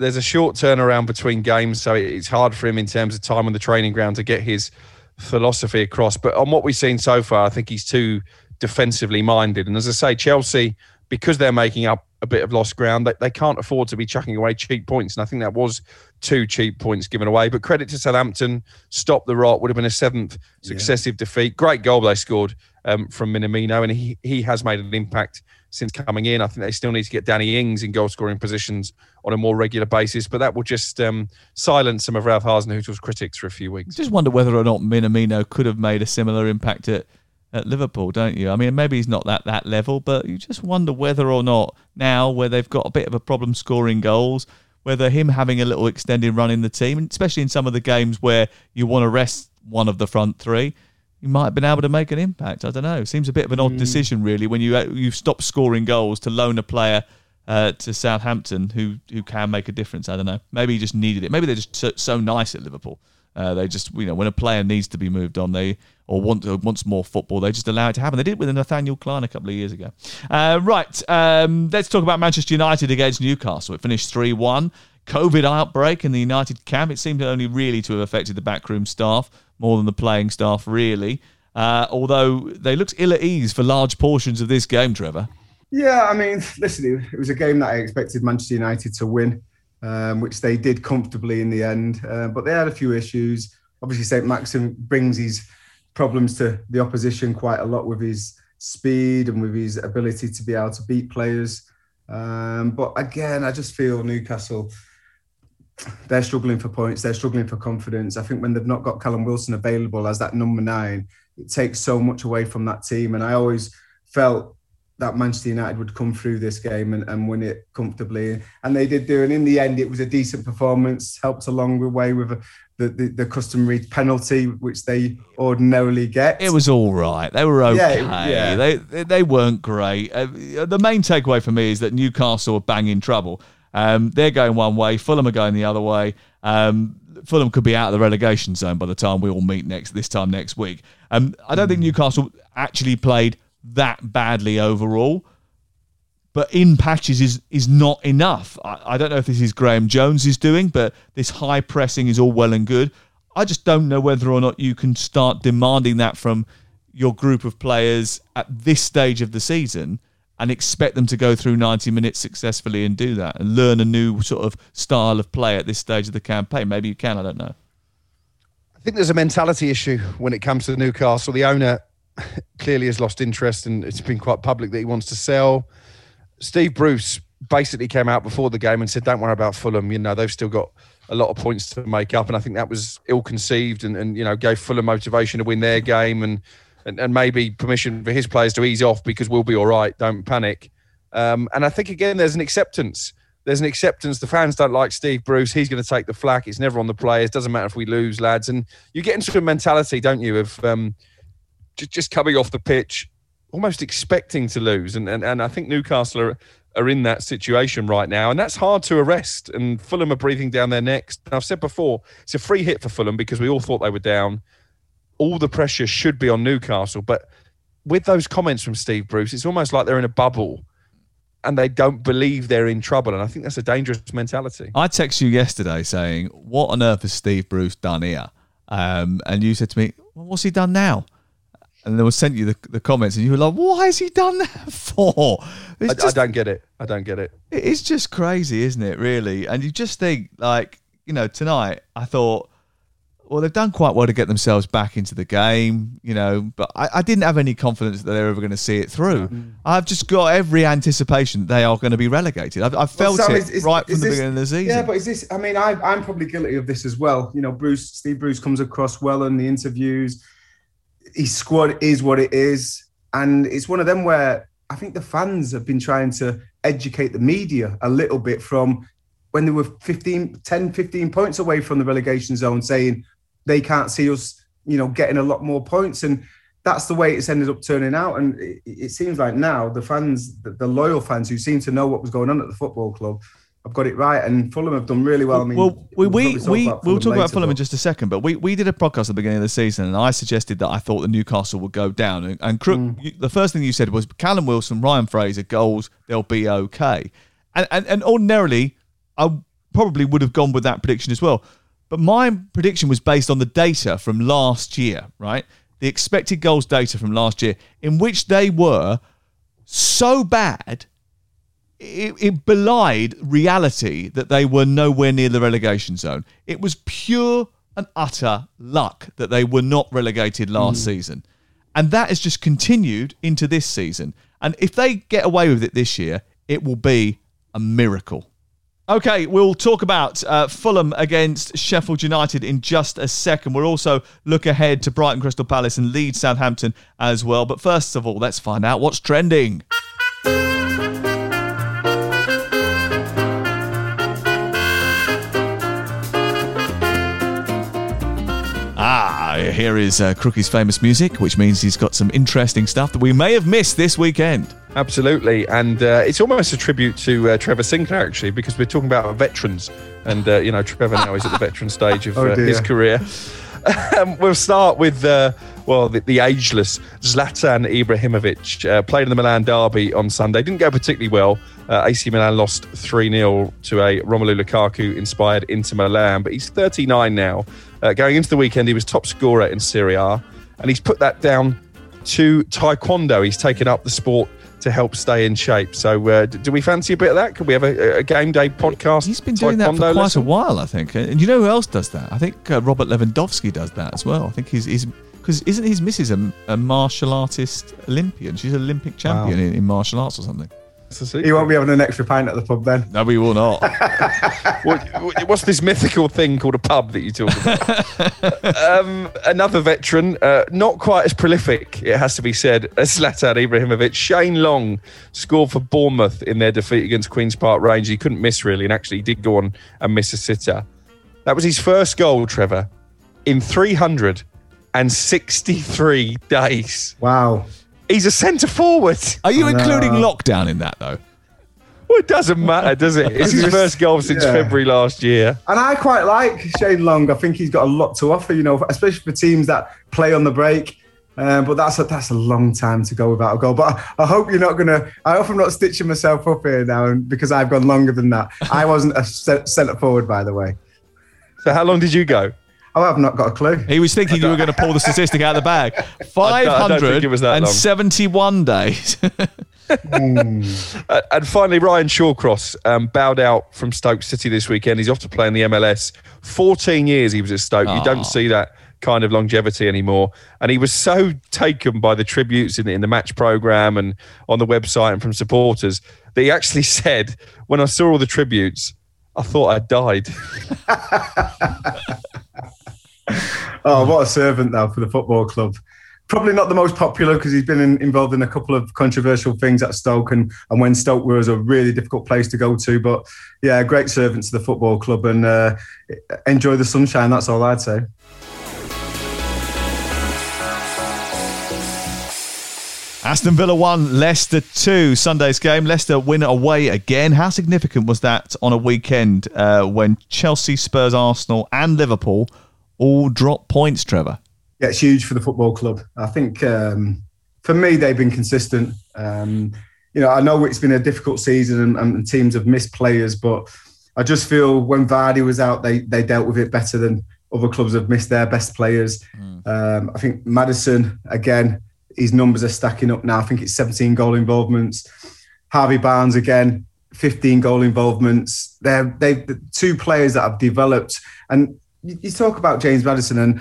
there's a short turnaround between games, so it's hard for him in terms of time on the training ground to get his philosophy across. But on what we've seen so far, I think he's too defensively minded. And as I say, Chelsea, because they're making up a bit of lost ground, they, they can't afford to be chucking away cheap points. And I think that was two cheap points given away. But credit to Southampton, stop the rot, would have been a seventh successive yeah. defeat. Great goal they scored um, from Minamino, and he, he has made an impact since coming in. I think they still need to get Danny Ings in goal scoring positions on a more regular basis, but that will just um, silence some of Ralph Hasenhüttl's critics for a few weeks.
Just wonder whether or not Minamino could have made a similar impact at at Liverpool, don't you? I mean, maybe he's not that that level, but you just wonder whether or not now, where they've got a bit of a problem scoring goals, whether him having a little extended run in the team, especially in some of the games where you want to rest one of the front three, you might have been able to make an impact. I don't know. Seems a bit of an odd
Mm.
decision, really, when you you've stopped scoring goals to loan a player. Uh, to Southampton, who who can make a difference. I don't know. Maybe he just needed it. Maybe they're just so, so nice at Liverpool. Uh, they just, you know, when a player needs to be moved on, they or want or wants more football, they just allow it to happen. They did it with Nathaniel Clyne a couple of years ago. Uh, right, um, let's talk about Manchester United against Newcastle. It finished three one. COVID outbreak in the United camp. It seemed only really to have affected the backroom staff more than the playing staff, really. Uh, although they looked ill at ease for large portions of this game, Trevor.
Yeah, I mean, listen, it- was a game that I expected Manchester United to win, um, which they did comfortably in the end. Uh, but they had a few issues. Obviously, Saint-Maximin brings his problems to the opposition quite a lot with his speed and with his ability to be able to beat players. Um, but again, I just feel Newcastle, they're struggling for points, they're struggling for confidence. I think when they've not got Callum Wilson available as that number nine, it takes so much away from that team. And I always felt that Manchester United would come through this game and, and win it comfortably. And they did do. And in the end, it was a decent performance, helped along the way with a, the, the, the customary penalty, which they ordinarily get.
It was all right. They were okay.
it- yeah.
They, they weren't great. Uh, the main takeaway for me is that Newcastle are bang in trouble. Um, they're going one way. Fulham are going the other way. Um, Fulham could be out of the relegation zone by the time we all meet next this time next week. Um, I don't think Newcastle actually played that badly overall, but in patches is is not enough. I, I don't know if this is Graeme Jones is doing, but this high pressing is all well and good. I just don't know whether or not you can start demanding that from your group of players at this stage of the season and expect them to go through 90 minutes successfully and do that and learn a new sort of style of play at this stage of the campaign. Maybe you can, I don't know.
I think there's a mentality issue when it comes to Newcastle. The owner [LAUGHS] clearly has lost interest, and it's been quite public that he wants to sell. Steve Bruce basically came out before the game and said, "Don't worry about Fulham. You know they've still got a lot of points to make up." And I think that was ill-conceived, and, and you know gave Fulham motivation to win their game, and, and and maybe permission for his players to ease off because we'll be all right. Don't panic. Um, and I think again, there's an acceptance. There's an acceptance. The fans don't like Steve Bruce. He's going to take the flak. It's never on the players. Doesn't matter if we lose, lads. And you get into a mentality, don't you, of um, just, just coming off the pitch, almost expecting to lose. And and, and I think Newcastle are, are in that situation right now, and that's hard to arrest. And Fulham are breathing down their necks. And I've said before, it's a free hit for Fulham because we all thought they were down. All the pressure should be on Newcastle, but with those comments from Steve Bruce, it's almost like they're in a bubble. And they don't believe they're in trouble, and I think that's a dangerous mentality.
I texted you yesterday saying, "What on earth has Steve Bruce done here?" Um, and you said to me, well, "What's he done now?" And then I sent you the, the comments, and you were like, "Why has he done that [LAUGHS] for?"
I,
just,
I don't get it. I don't get it.
it's just crazy, isn't it? Really, and you just think, like, you know, tonight I thought, well, they've done quite well to get themselves back into the game, you know, but I, I didn't have any confidence that they're ever going to see it through. Mm. I've just got every anticipation that they are going to be relegated. I've, I've felt
Well, Sam,
it
is- is-
right from
is
the
this-
beginning of the season.
Yeah, but is this? I mean, I, I'm probably guilty of this as well. You know, Bruce, Steve Bruce comes across well in the interviews. His squad is what it is, and it's one of them where I think the fans have been trying to educate the media a little bit from when they were 15, 10, 15 points away from the relegation zone, saying they can't see us, you know, getting a lot more points, and that's the way it's ended up turning out. And it, it seems like now the fans, the, the loyal fans who seem to know what was going on at the football club, I've got it right. And Fulham have done really well. I mean,
well, we, we,
talk
we,
about
we'll talk about
later,
Fulham in just a second, but we, we did a podcast at the beginning of the season, and I suggested that I thought the Newcastle would go down. And, and Crook,
Mm.
you, the first thing you said was Callum Wilson, Ryan Fraser, goals, they'll be okay. And, and, and ordinarily, I probably would have gone with that prediction as well. But my prediction was based on the data from last year, right? The expected goals data from last year, in which they were so bad it, it belied reality that they were nowhere near the relegation zone. It was pure and utter luck that they were not relegated last
Mm.
season. And that has just continued into this season. And if they get away with it this year, it will be a miracle. Okay, we'll talk about uh, Fulham against Sheffield United in just a second. We'll also look ahead to Brighton Crystal Palace and Leeds Southampton as well. But first of all, let's find out what's trending. Ah, here is uh, Crookie's famous music, which means he's got some interesting stuff that we may have missed this weekend.
Absolutely, and uh, it's almost a tribute to uh, Trevor Sinclair actually, because we're talking about veterans, and uh, you know Trevor now is at the veteran stage of [LAUGHS]
Oh,
uh, his career. [LAUGHS] Um, we'll start with uh, well the, the ageless Zlatan Ibrahimovic uh, played in the Milan derby on Sunday. Didn't go particularly well. Uh, AC Milan lost three 0 to a Romelu Lukaku inspired Inter Milan, but he's 39 now. Uh, going into the weekend, he was top scorer in Serie A, and he's put that down to taekwondo. He's taken up the sport to help stay in shape. So, uh, do we fancy a bit of that? Could we have a, a game day podcast?
He's been doing that for quite
lesson?
a while, I think. And you know who else does that? I think uh, Robert Lewandowski does that as well. I think he's he's because isn't his missus a, a martial artist Olympian? She's an Olympic champion in, in martial arts or something.
He won't be having an extra pint at the pub then.
No, we will not. [LAUGHS]
what, what's this mythical thing called a pub that you talk about? [LAUGHS] um, another veteran, uh, not quite as prolific, it has to be said, as Zlatan Ibrahimovic. Shane Long scored for Bournemouth in their defeat against Queen's Park Rangers. He couldn't miss really, and actually did go on and miss a sitter. That was his first goal, Trevor, in 363 days.
Wow.
He's a centre forward.
Are you
I know.
including lockdown in that though?
Well, it doesn't matter, does it? It's his first goal since
yeah.
February last year.
And I quite like Shane Long. I think he's got a lot to offer, you know, especially for teams that play on the break. Um, but that's a, that's a long time to go without a goal. But I, I hope you're not going to. I hope I'm not stitching myself up here now because I've gone longer than that. I wasn't a [LAUGHS] centre forward, by the way.
So, how long did you go?
Oh, I've not got a clue.
He was thinking you were going to pull the statistic out of the bag. [LAUGHS]
I don't- I don't think it was that long.
571 days.
Uh, [LAUGHS] and finally, Ryan Shawcross um, bowed out from Stoke City this weekend. He's off to play in the MLS. 14 years he was at Stoke. You don't see that kind of longevity anymore. And he was so taken by the tributes in the, in the match program and on the website and from supporters that he actually [LAUGHS] said, When I saw all the tributes, I thought I died.
Oh, what a servant though for the football club. Probably not the most popular because he's been in, involved in a couple of controversial things at Stoke, and, and when Stoke was a really difficult place to go to. But yeah, great servant to the football club, and uh, enjoy the sunshine. That's all I'd say.
Aston Villa 1, Leicester 2. Sunday's game. Leicester win away again. How significant was that on a weekend uh, when Chelsea, Spurs, Arsenal, and Liverpool all drop points, Trevor?
Yeah, it's huge for the football club. I think um, for me, they've been consistent. Um, you know, I know it's been a difficult season and, and teams have missed players, but I just feel when Vardy was out, they they dealt with it better than other clubs have missed their best players. Um, I think Maddison again, his numbers are stacking up now. I think it's 17 goal involvements. Harvey Barnes again, 15 goal involvements. They're they've the two players that have developed. And you, talk about James Maddison, and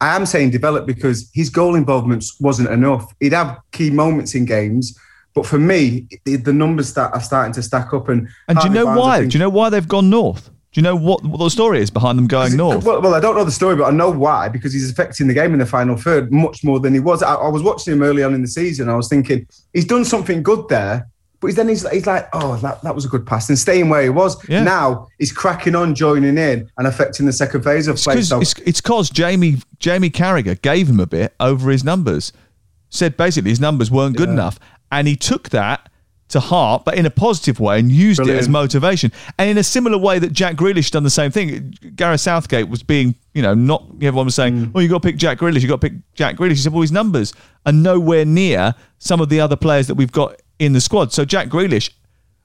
I am saying develop because his goal involvements wasn't enough. He'd have key moments in games, but for me, the, the numbers that are starting to stack up. And
And do you know why?
think-
Do you know why they've gone north? Do you know what, what the story is behind them going north?
Well, well, I don't know the story, but I know why because he's affecting the game in the final third much more than he was. I, I was watching him early on in the season. I was thinking he's done something good there, but then he's, he's like, oh, that, that was a good pass, and staying where he was.
Yeah.
Now he's cracking on, joining in, and affecting the second phase of play.
So- It's
So,
because it's, 'cause Jamie Jamie Carragher gave him a bit over his numbers. Said basically his numbers weren't good enough, and he took that to heart, but in a positive way, and used it as motivation. And in a similar way that Jack Grealish done the same thing. Gareth Southgate was being, you know, not everyone was saying, mm. "Oh, you got to pick Jack Grealish. You got to pick Jack Grealish." He said, "Well, his numbers are nowhere near some of the other players that we've got in the squad." So Jack Grealish.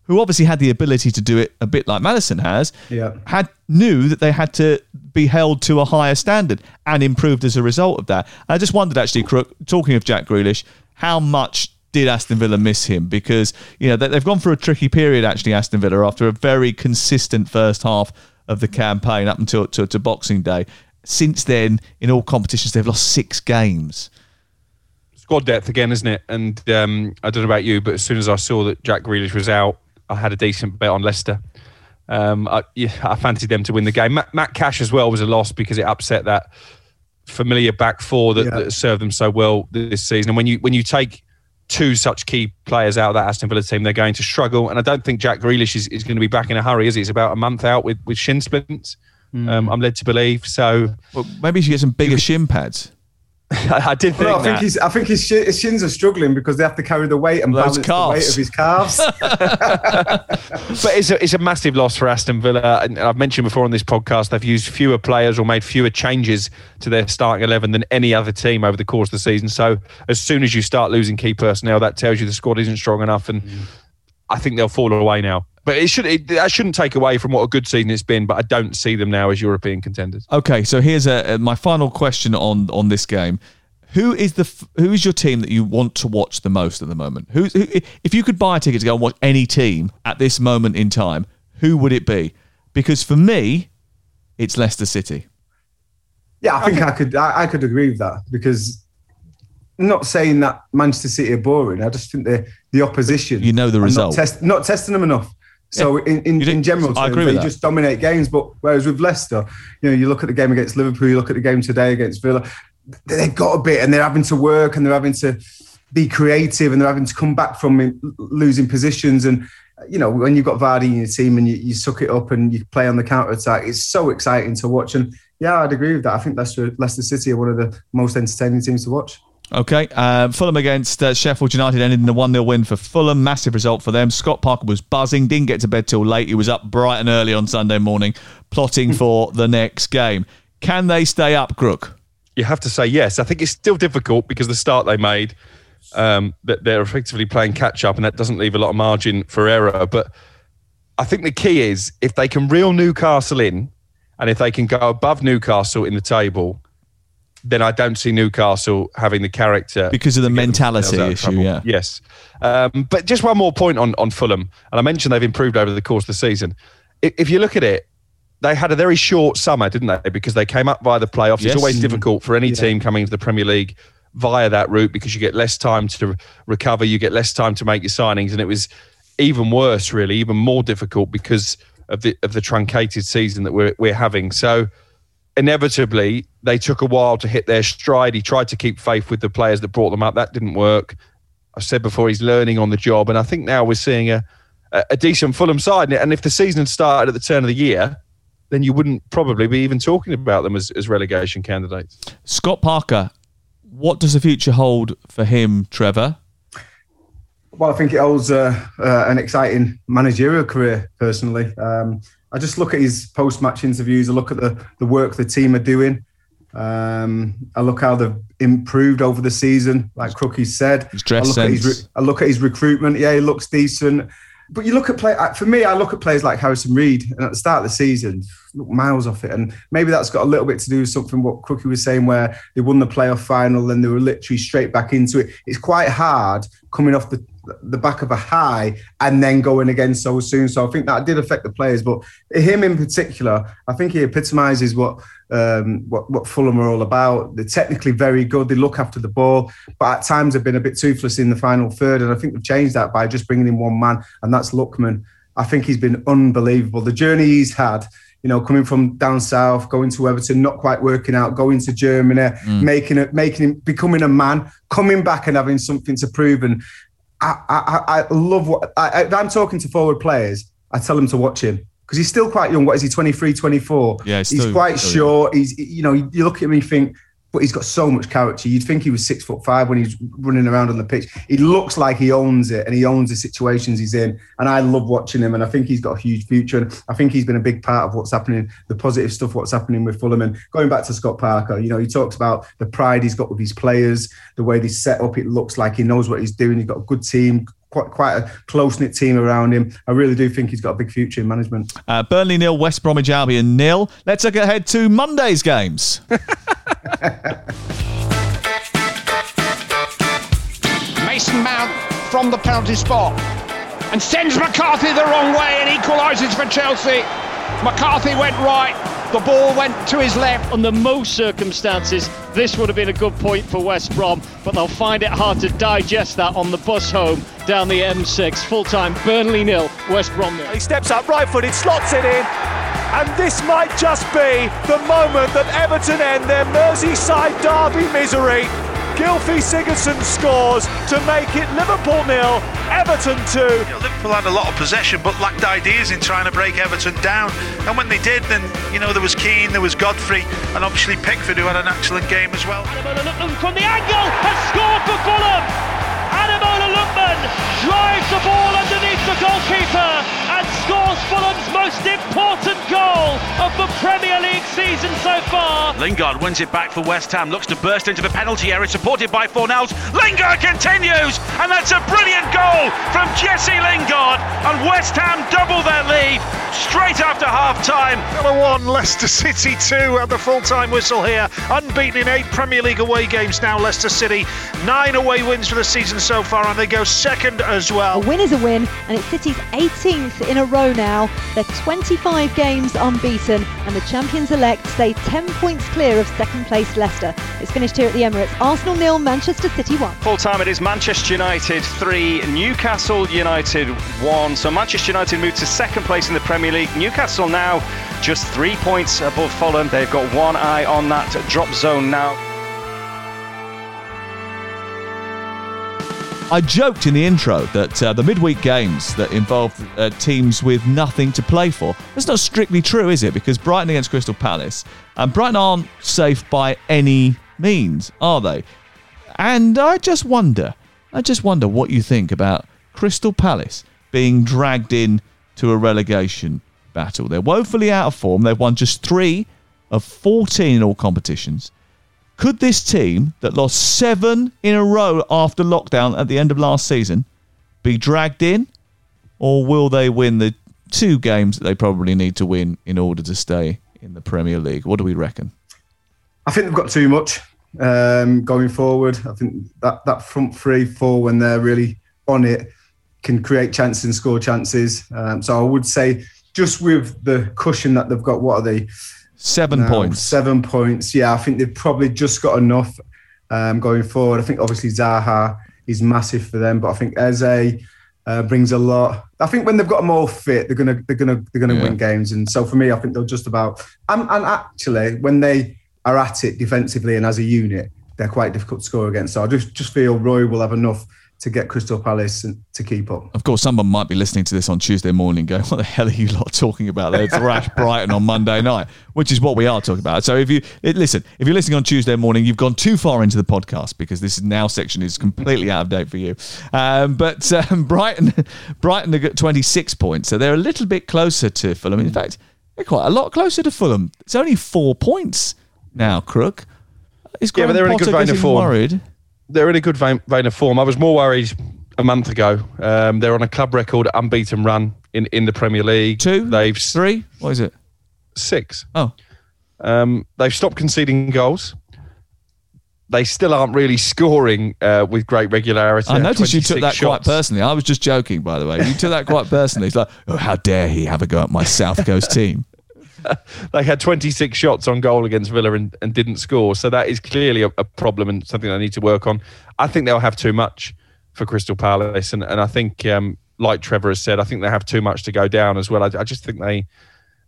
Who obviously had the ability to do it a bit like Maddison has,
Yeah.
had knew that they had to be held to a higher standard and improved as a result of that. And I just wondered, actually, Crook, talking of Jack Grealish, how much did Aston Villa miss him? Because you know they- they've gone through a tricky period, actually, Aston Villa, after a very consistent first half of the campaign up until to, to Boxing Day. Since then, in all competitions, they've lost six games.
Squad depth again, isn't it? And um, I don't know about you, but as soon as I saw that Jack Grealish was out, I had a decent bet on Leicester. Um, I, yeah, I fancied them to win the game. Matt, Matt, Cash as well was a loss because it upset that familiar back four that, yeah. that served them so well this season. And when you when you take two such key players out of that Aston Villa team, they're going to struggle. And I don't think Jack Grealish is, is going to be back in a hurry, is he? He's about a month out with, with shin splints. Mm. Um, I'm led to believe. So
well, maybe you should get some bigger shin pads. [LAUGHS]
I did think.
Well, I think he's. I think his, his, shins are struggling because they have to carry the weight and Those balance calves. the weight of his calves. [LAUGHS] [LAUGHS]
but it's a, it's a massive loss for Aston Villa. And I've mentioned before on this podcast they've used fewer players or made fewer changes to their starting eleven than any other team over the course of the season. So as soon as you start losing key personnel, that tells you the squad isn't strong enough, and mm. I think they'll fall away now. But it should it, that shouldn't take away from what a good season it's been. But I don't see them now as European contenders.
Okay, so here's a, my final question on on this game. Who is the who is your team that you want to watch the most at the moment? Who's who, if you could buy a ticket to go and watch any team at this moment in time, who would it be? Because for me, it's Leicester City.
Yeah, I think I could I, I could agree with that because I'm not saying that Manchester City are boring. I just think the the opposition.
You know the result.
Not, test, not testing them enough. So yeah. in, in, in, general terms, they just dominate games. But whereas with Leicester, you know, you look at the game against Liverpool, you look at the game today against Villa, they've got a bit and they're having to work and they're having to be creative and they're having to come back from losing positions and you know when you've got Vardy in your team and you, you suck it up and you play on the counter attack it's so exciting to watch and yeah I'd agree with that I think Leicester Leicester City are one of the most entertaining teams to watch
Okay, uh, Fulham against uh, Sheffield United ended in a 1 0 win for Fulham. Massive result for them. Scott Parker was buzzing, didn't get to bed till late. He was up bright and early on Sunday morning, plotting [LAUGHS] for the next game. Can they stay up, Crook?
you have to say yes. I think it's still difficult because the start they made, um, that they're effectively playing catch up, and that doesn't leave a lot of margin for error. But I think the key is if they can reel Newcastle in, and if they can go above Newcastle in the table, then I don't see Newcastle having the character
because of the mentality issue. Yeah.
Yes. Um, but just one more point on on Fulham, and I mentioned they've improved over the course of the season. If you look at it, they had a very short summer, didn't they? Because they came up via the playoffs. Yes. It's always difficult for any yeah. team coming into the Premier League via that route because you get less time to recover, you get less time to make your signings, and it was even worse, really, even more difficult because of the of the truncated season that we're we're having. So inevitably, they took a while to hit their stride. He tried to keep faith with the players that brought them up. That didn't work. I said before, he's learning on the job, and I think now we're seeing a a decent Fulham side. And if the season had started at the turn of the year then you wouldn't probably be even talking about them as, as relegation candidates.
Scott Parker, what does the future hold for him, Trevor?
Well, I think it holds uh, uh, an exciting managerial career, personally. Um, I just look at his post match interviews, I look at the, the work the team are doing. Um, I look how they've improved over the season, like Crookie said.
His dress
I look,
sense.
At his, I look at his recruitment. Yeah, he looks decent. But you look at play for me. I look at players like Harrison Reed, and at the start of the season, look miles off it. And maybe that's got a little bit to do with something what Crookie was saying, where they won the playoff final and they were literally straight back into it. It's quite hard coming off the the back of a high and then going again so soon. So I think that did affect the players. But him in particular, I think he epitomises what um, what, what Fulham are all about. They're technically very good. They look after the ball, but at times have been a bit toothless in the final third. And I think they've changed that by just bringing in one man, and that's Lookman. I think he's been unbelievable. The journey he's had, you know, coming from down south, going to Everton, not quite working out, going to Germany, mm. making it, making him, becoming a man, coming back and having something to prove. And I, I, I love what I, I'm talking to forward players, I tell them to watch him because he's still quite young. What is he, 23, 24?
Yeah,
he's quite short. He's, you know, you look at him and you think, but he's got so much character. You'd think he was six foot five when he's running around on the pitch. He looks like he owns it and he owns the situations he's in. And I love watching him. And I think he's got a huge future. And I think he's been a big part of what's happening, the positive stuff, what's happening with Fulham. And going back to Scott Parker, you know, he talks about the pride he's got with his players, the way they set up. It looks like he knows what he's doing. He's got a good team, quite quite a close knit team around him. I really do think he's got a big future in management.
Uh, Burnley nil, West Bromwich Albion nil. Let's look ahead to Monday's games. [LAUGHS]
Mason Mount from the penalty spot and sends McCarthy the wrong way and equalises for Chelsea. McCarthy went right, The ball went to his left.
Under most circumstances, this would have been a good point for West Brom, but they'll find it hard to digest that on the bus home down the M6. Full time, Burnley nil, West Brom nil.
He steps up right footed, slots it in. And this might just be the moment that Everton end their Merseyside derby misery. Gylfi Sigurdsson scores to make it Liverpool nil, Everton two.
You know, Liverpool had a lot of possession but lacked ideas in trying to break Everton down. And when they did, then you know there was Keane, there was Godfrey, and obviously Pickford who had an excellent game as well.
Ademola Lookman from the angle has scored for Fulham. Ademola Lookman drives the ball underneath the goalkeeper and scores Fulham's most important goal of the Premier League season so far.
Lingard wins it back for West Ham, looks to burst into the penalty area, supported by Fornals. Lingard continues, and that's a brilliant goal from Jesse Lingard, and West Ham double their lead straight after half time.
Villa 1, Leicester City 2 at the full time whistle here. Unbeaten in eight Premier League away games now, Leicester City. Nine away wins for the season so far, and they go second as well.
A win is a win, and it's City's 18th in a row now. They're 25 games unbeaten, and the champions elect stay 10 points clear of second place Leicester. It's finished here at the Emirates. Arsenal nil, Manchester City 1.
Full time it is Manchester United 3, Newcastle United 1. So Manchester United moved to second place in the Premier League. Newcastle now just three points above Fulham. They've got one eye on that drop zone now.
I joked in the intro that uh, the midweek games that involve uh, teams with nothing to play for. That's not strictly true, is it? Because Brighton against Crystal Palace, and Brighton aren't safe by any means, are they? And I just wonder, I just wonder what you think about Crystal Palace being dragged in to a relegation battle. They're woefully out of form. They've won just three of 14 in all competitions. Could this team that lost seven in a row after lockdown at the end of last season be dragged in? Or will they win the two games that they probably need to win in order to stay in the Premier League? What do we reckon?
I think they've got too much um, going forward. I think that, that front three, four, when they're really on it, can create chances and score chances. Um, so I would say, just with the cushion that they've got, what are they?
Seven
now?
points.
Seven points. Yeah, I think they've probably just got enough um, going forward. I think obviously Zaha is massive for them, but I think Eze uh, brings a lot. I think when they've got them all fit, they're gonna they're gonna they're gonna
Yeah.
win games. And so for me, I think they'll just about and, and actually when they are at it defensively and as a unit, they're quite difficult to score against. So I just just feel Roy will have enough to get Crystal Palace to keep up.
Of course, someone might be listening to this on Tuesday morning going, What the hell are you lot talking about? They thrashed [LAUGHS] Brighton on Monday night, which is what we are talking about. So if you listen, if you're listening on Tuesday morning, you've gone too far into the podcast because this now section is completely out of date for you. Um, but um, [LAUGHS] Brighton, Brighton have got 26 points, so they're a little bit closer to Fulham. In fact, they're quite a lot closer to Fulham. It's only four points now, Crook. Is
Yeah, but they're in a good vein of form.
Worried?
They're in a good vein, vein of form. I was more worried a month ago. Um, they're on a club record unbeaten run in, in the Premier League.
Two,
they've
three. What is it?
Six.
Oh,
um, they've stopped conceding goals. They still aren't really scoring uh, with great regularity.
I noticed you took
26
that quite personally. I was just joking, by the way. You took that quite personally. It's like, oh, how dare he have a go at my South Coast team? [LAUGHS]
they had 26 shots on goal against Villa and, and didn't score. So that is clearly a, a problem and something they need to work on. I think they'll have too much for Crystal Palace. And, and I think, um, like Trevor has said, I think they have too much to go down as well. I, I just think they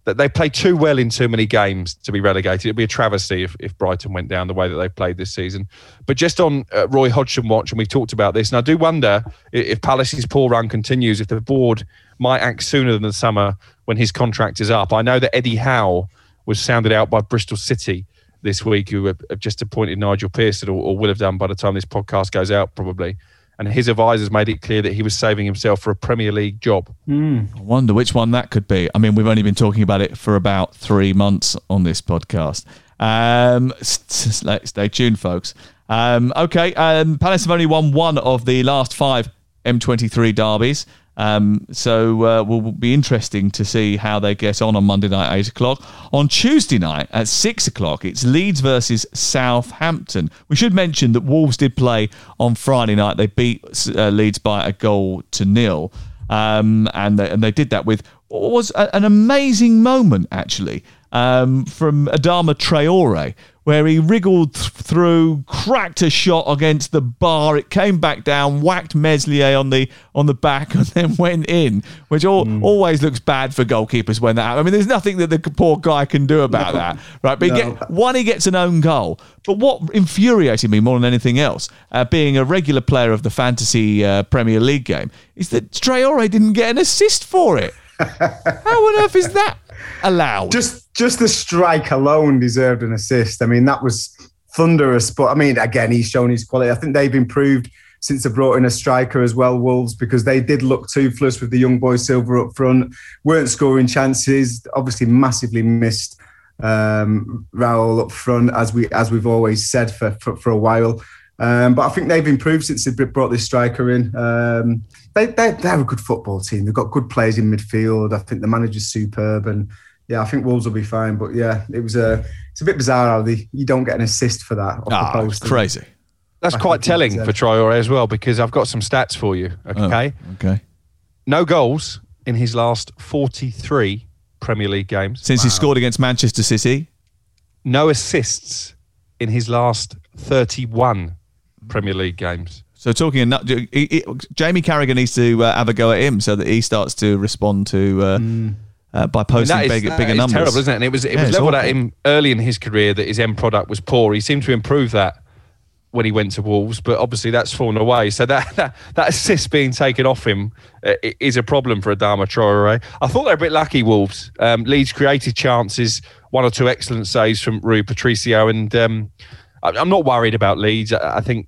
that they play too well in too many games to be relegated. It'd be a travesty if, if Brighton went down the way that they've played this season. But just on uh, Roy Hodgson watch, and we've talked about this, and I do wonder i- if Palace's poor run continues, if the board might act sooner than the summer when his contract is up. I know that Eddie Howe was sounded out by Bristol City this week, who have, have just appointed Nigel Pearson, or, or will have done by the time this podcast goes out, probably. And his advisors made it clear that he was saving himself for a Premier League job.
I wonder which one that could be. I mean, we've only been talking about it for about three months on this podcast. Um, s- s- stay- stay tuned, folks. Um, okay, um, Palace have only won one of the last five M23 derbies. Um, so uh, will be interesting to see how they get on on Monday night, eight o'clock. On Tuesday night at six o'clock, it's Leeds versus Southampton. We should mention that Wolves did play on Friday night. They beat uh, Leeds by a goal to nil, um, and they, and they did that with was a, an amazing moment actually. Um, from Adama Traore, where he wriggled th- through, cracked a shot against the bar. It came back down, whacked Meslier on the on the back, [LAUGHS] and then went in, which all,
Hmm.
always looks bad for goalkeepers when that. happens. I mean, there's nothing that the poor guy can do about
No.
that, right? But he get, one, he gets an own goal. But what infuriated me more than anything else, uh, being a regular player of the fantasy uh, Premier League game, is that Traore didn't get an assist for it. [LAUGHS] How on earth is that allowed?
Just just the strike alone deserved an assist. I mean, that was thunderous. But I mean, again, he's shown his quality. I think they've improved since they brought in a striker as well, Wolves, because they did look toothless with the young boy Silva up front, weren't scoring chances. Obviously, massively missed um, Raul up front, as we as we've always said for for, for a while. Um, but I think they've improved since they brought this striker in. Um, they, they, they're a good football team. They've got good players in midfield. I think the manager's superb, and yeah, I think Wolves will be fine. But yeah, it was a it's a bit bizarre how the, you don't get an assist for that. Off
Ah,
the post.
crazy.
That's
I
quite telling for Traore as well because I've got some stats for you. Okay.
Oh, okay.
No goals in his last 43 Premier League games.
Since he scored against Manchester City,
No assists in his last 31 Premier League games.
So talking, enough, he, he, Jamie Carragher needs to uh, have a go at him so that he starts to respond to uh, uh, by
I mean,
posting
that is-
bigger,
that
bigger numbers.
terrible, isn't it? And it was it
Yeah,
was
it's
levelled at him early in his career that his end product was poor. He seemed to improve that when he went to Wolves, but obviously that's fallen away. So that [LAUGHS] that, that assist being taken off him uh, is a problem for Adama Traore. I thought they were a bit lucky, Wolves. Um, Leeds created chances, one or two excellent saves from Rui Patricio, and um, I- I'm not worried about Leeds. I, I think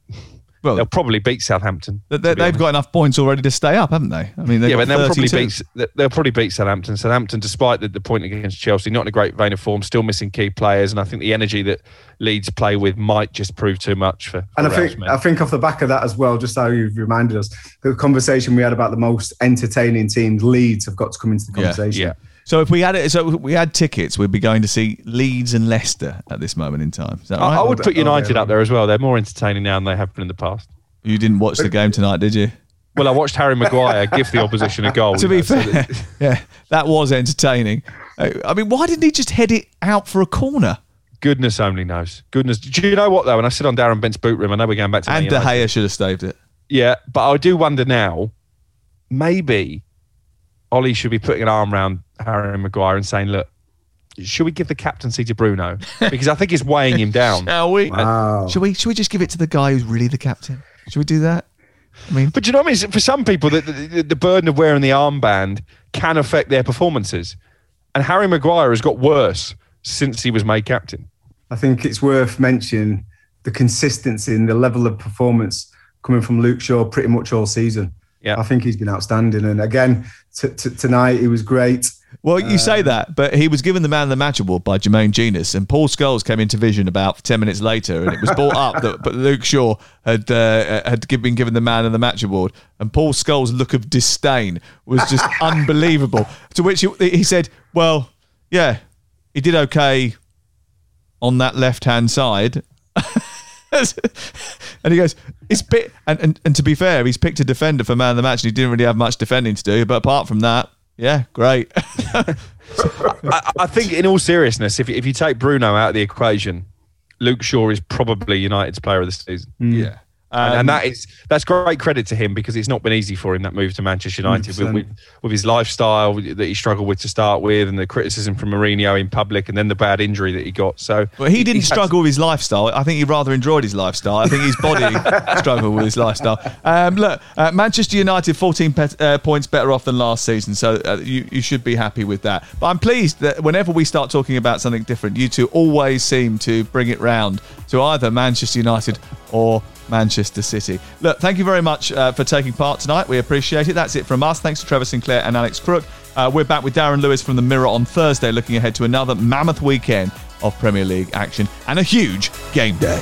they'll probably beat Southampton.
They- they- They've got enough points already to stay up, haven't they? I mean, they've
yeah,
got
but they'll probably beat they'll probably beat Southampton. Southampton, despite the, the point against Chelsea, not in a great vein of form, still missing key players, and I think the energy that Leeds play with might just prove too much for.
And I think
Ralph's.
I think off the back of that as well, just how you've reminded us, the conversation we had about the most entertaining teams, Leeds have got to come into the conversation.
So if we had it, so if we had tickets, we'd be going to see Leeds and Leicester at this moment in time. Is that
I,
right?
I would put United up there as well. They're more entertaining now than they have been in the past.
You didn't watch the game tonight, did you?
Well, I watched Harry Maguire give the opposition a [LAUGHS] goal.
to be
know, so
fair,
that- [LAUGHS]
yeah, that was entertaining. Uh, I mean, why didn't he just head it out for a corner?
Goodness only knows. Goodness. Do you know what though? When I sit on Darren Bent's boot room, I know we're going back to Man
And De
United.
Gea should have staved it.
Yeah, but I do wonder now. Maybe Ole should be putting an arm around Harry Maguire and saying, "Look, should we give the captaincy to Bruno? Because I think it's weighing him down." [LAUGHS]
Shall we?
Wow.
Should we? Should we just give it to the guy who's really the captain? Should we do that? I mean,
But do you know what I mean? For some people, the, the, the burden of wearing the armband can affect their performances. And Harry Maguire has got worse since he was made captain.
I think it's worth mentioning the consistency and the level of performance coming from Luke Shaw pretty much all season.
Yeah.
I think he's been outstanding. And again, t- t- tonight he was great.
Well, you say that, but he was given the man of the match award by Jermaine Jenas, and Paul Scholes came into vision about ten minutes later, and it was brought up that but Luke Shaw had uh, had been given the man of the match award, and Paul Scholes' look of disdain was just [LAUGHS] unbelievable. To which he, he said, "Well, yeah, he did okay on that left hand side." [LAUGHS] [LAUGHS] and he goes, "It's bit." And, and and to be fair, he's picked a defender for man of the match, and he didn't really have much defending to do. But apart from that, yeah, great. [LAUGHS]
I, I think, in all seriousness, if, if you take Bruno out of the equation, Luke Shaw is probably United's player of the season. Mm.
Yeah.
And,
Um,
and that is that's great credit to him because it's not been easy for him that move to Manchester United with, with, with his lifestyle that he struggled with to start with, and the criticism from Mourinho in public, and then the bad injury that he got. So,
But he didn't
had-
struggle with his lifestyle. I think he rather enjoyed his lifestyle. I think his body [LAUGHS] struggled with his lifestyle. Um, look, uh, Manchester United 14 pe- uh, points better off than last season, so uh, you, you should be happy with that. But I'm pleased that whenever we start talking about something different, you two always seem to bring it round to either Manchester United or Manchester City. Look, thank you very much uh, for taking part tonight. We appreciate it. That's it from us. Thanks to Trevor Sinclair and Alex Crook. Uh, we're back with Darren Lewis from the Mirror on Thursday, looking ahead to another mammoth weekend of Premier League action and a huge game day.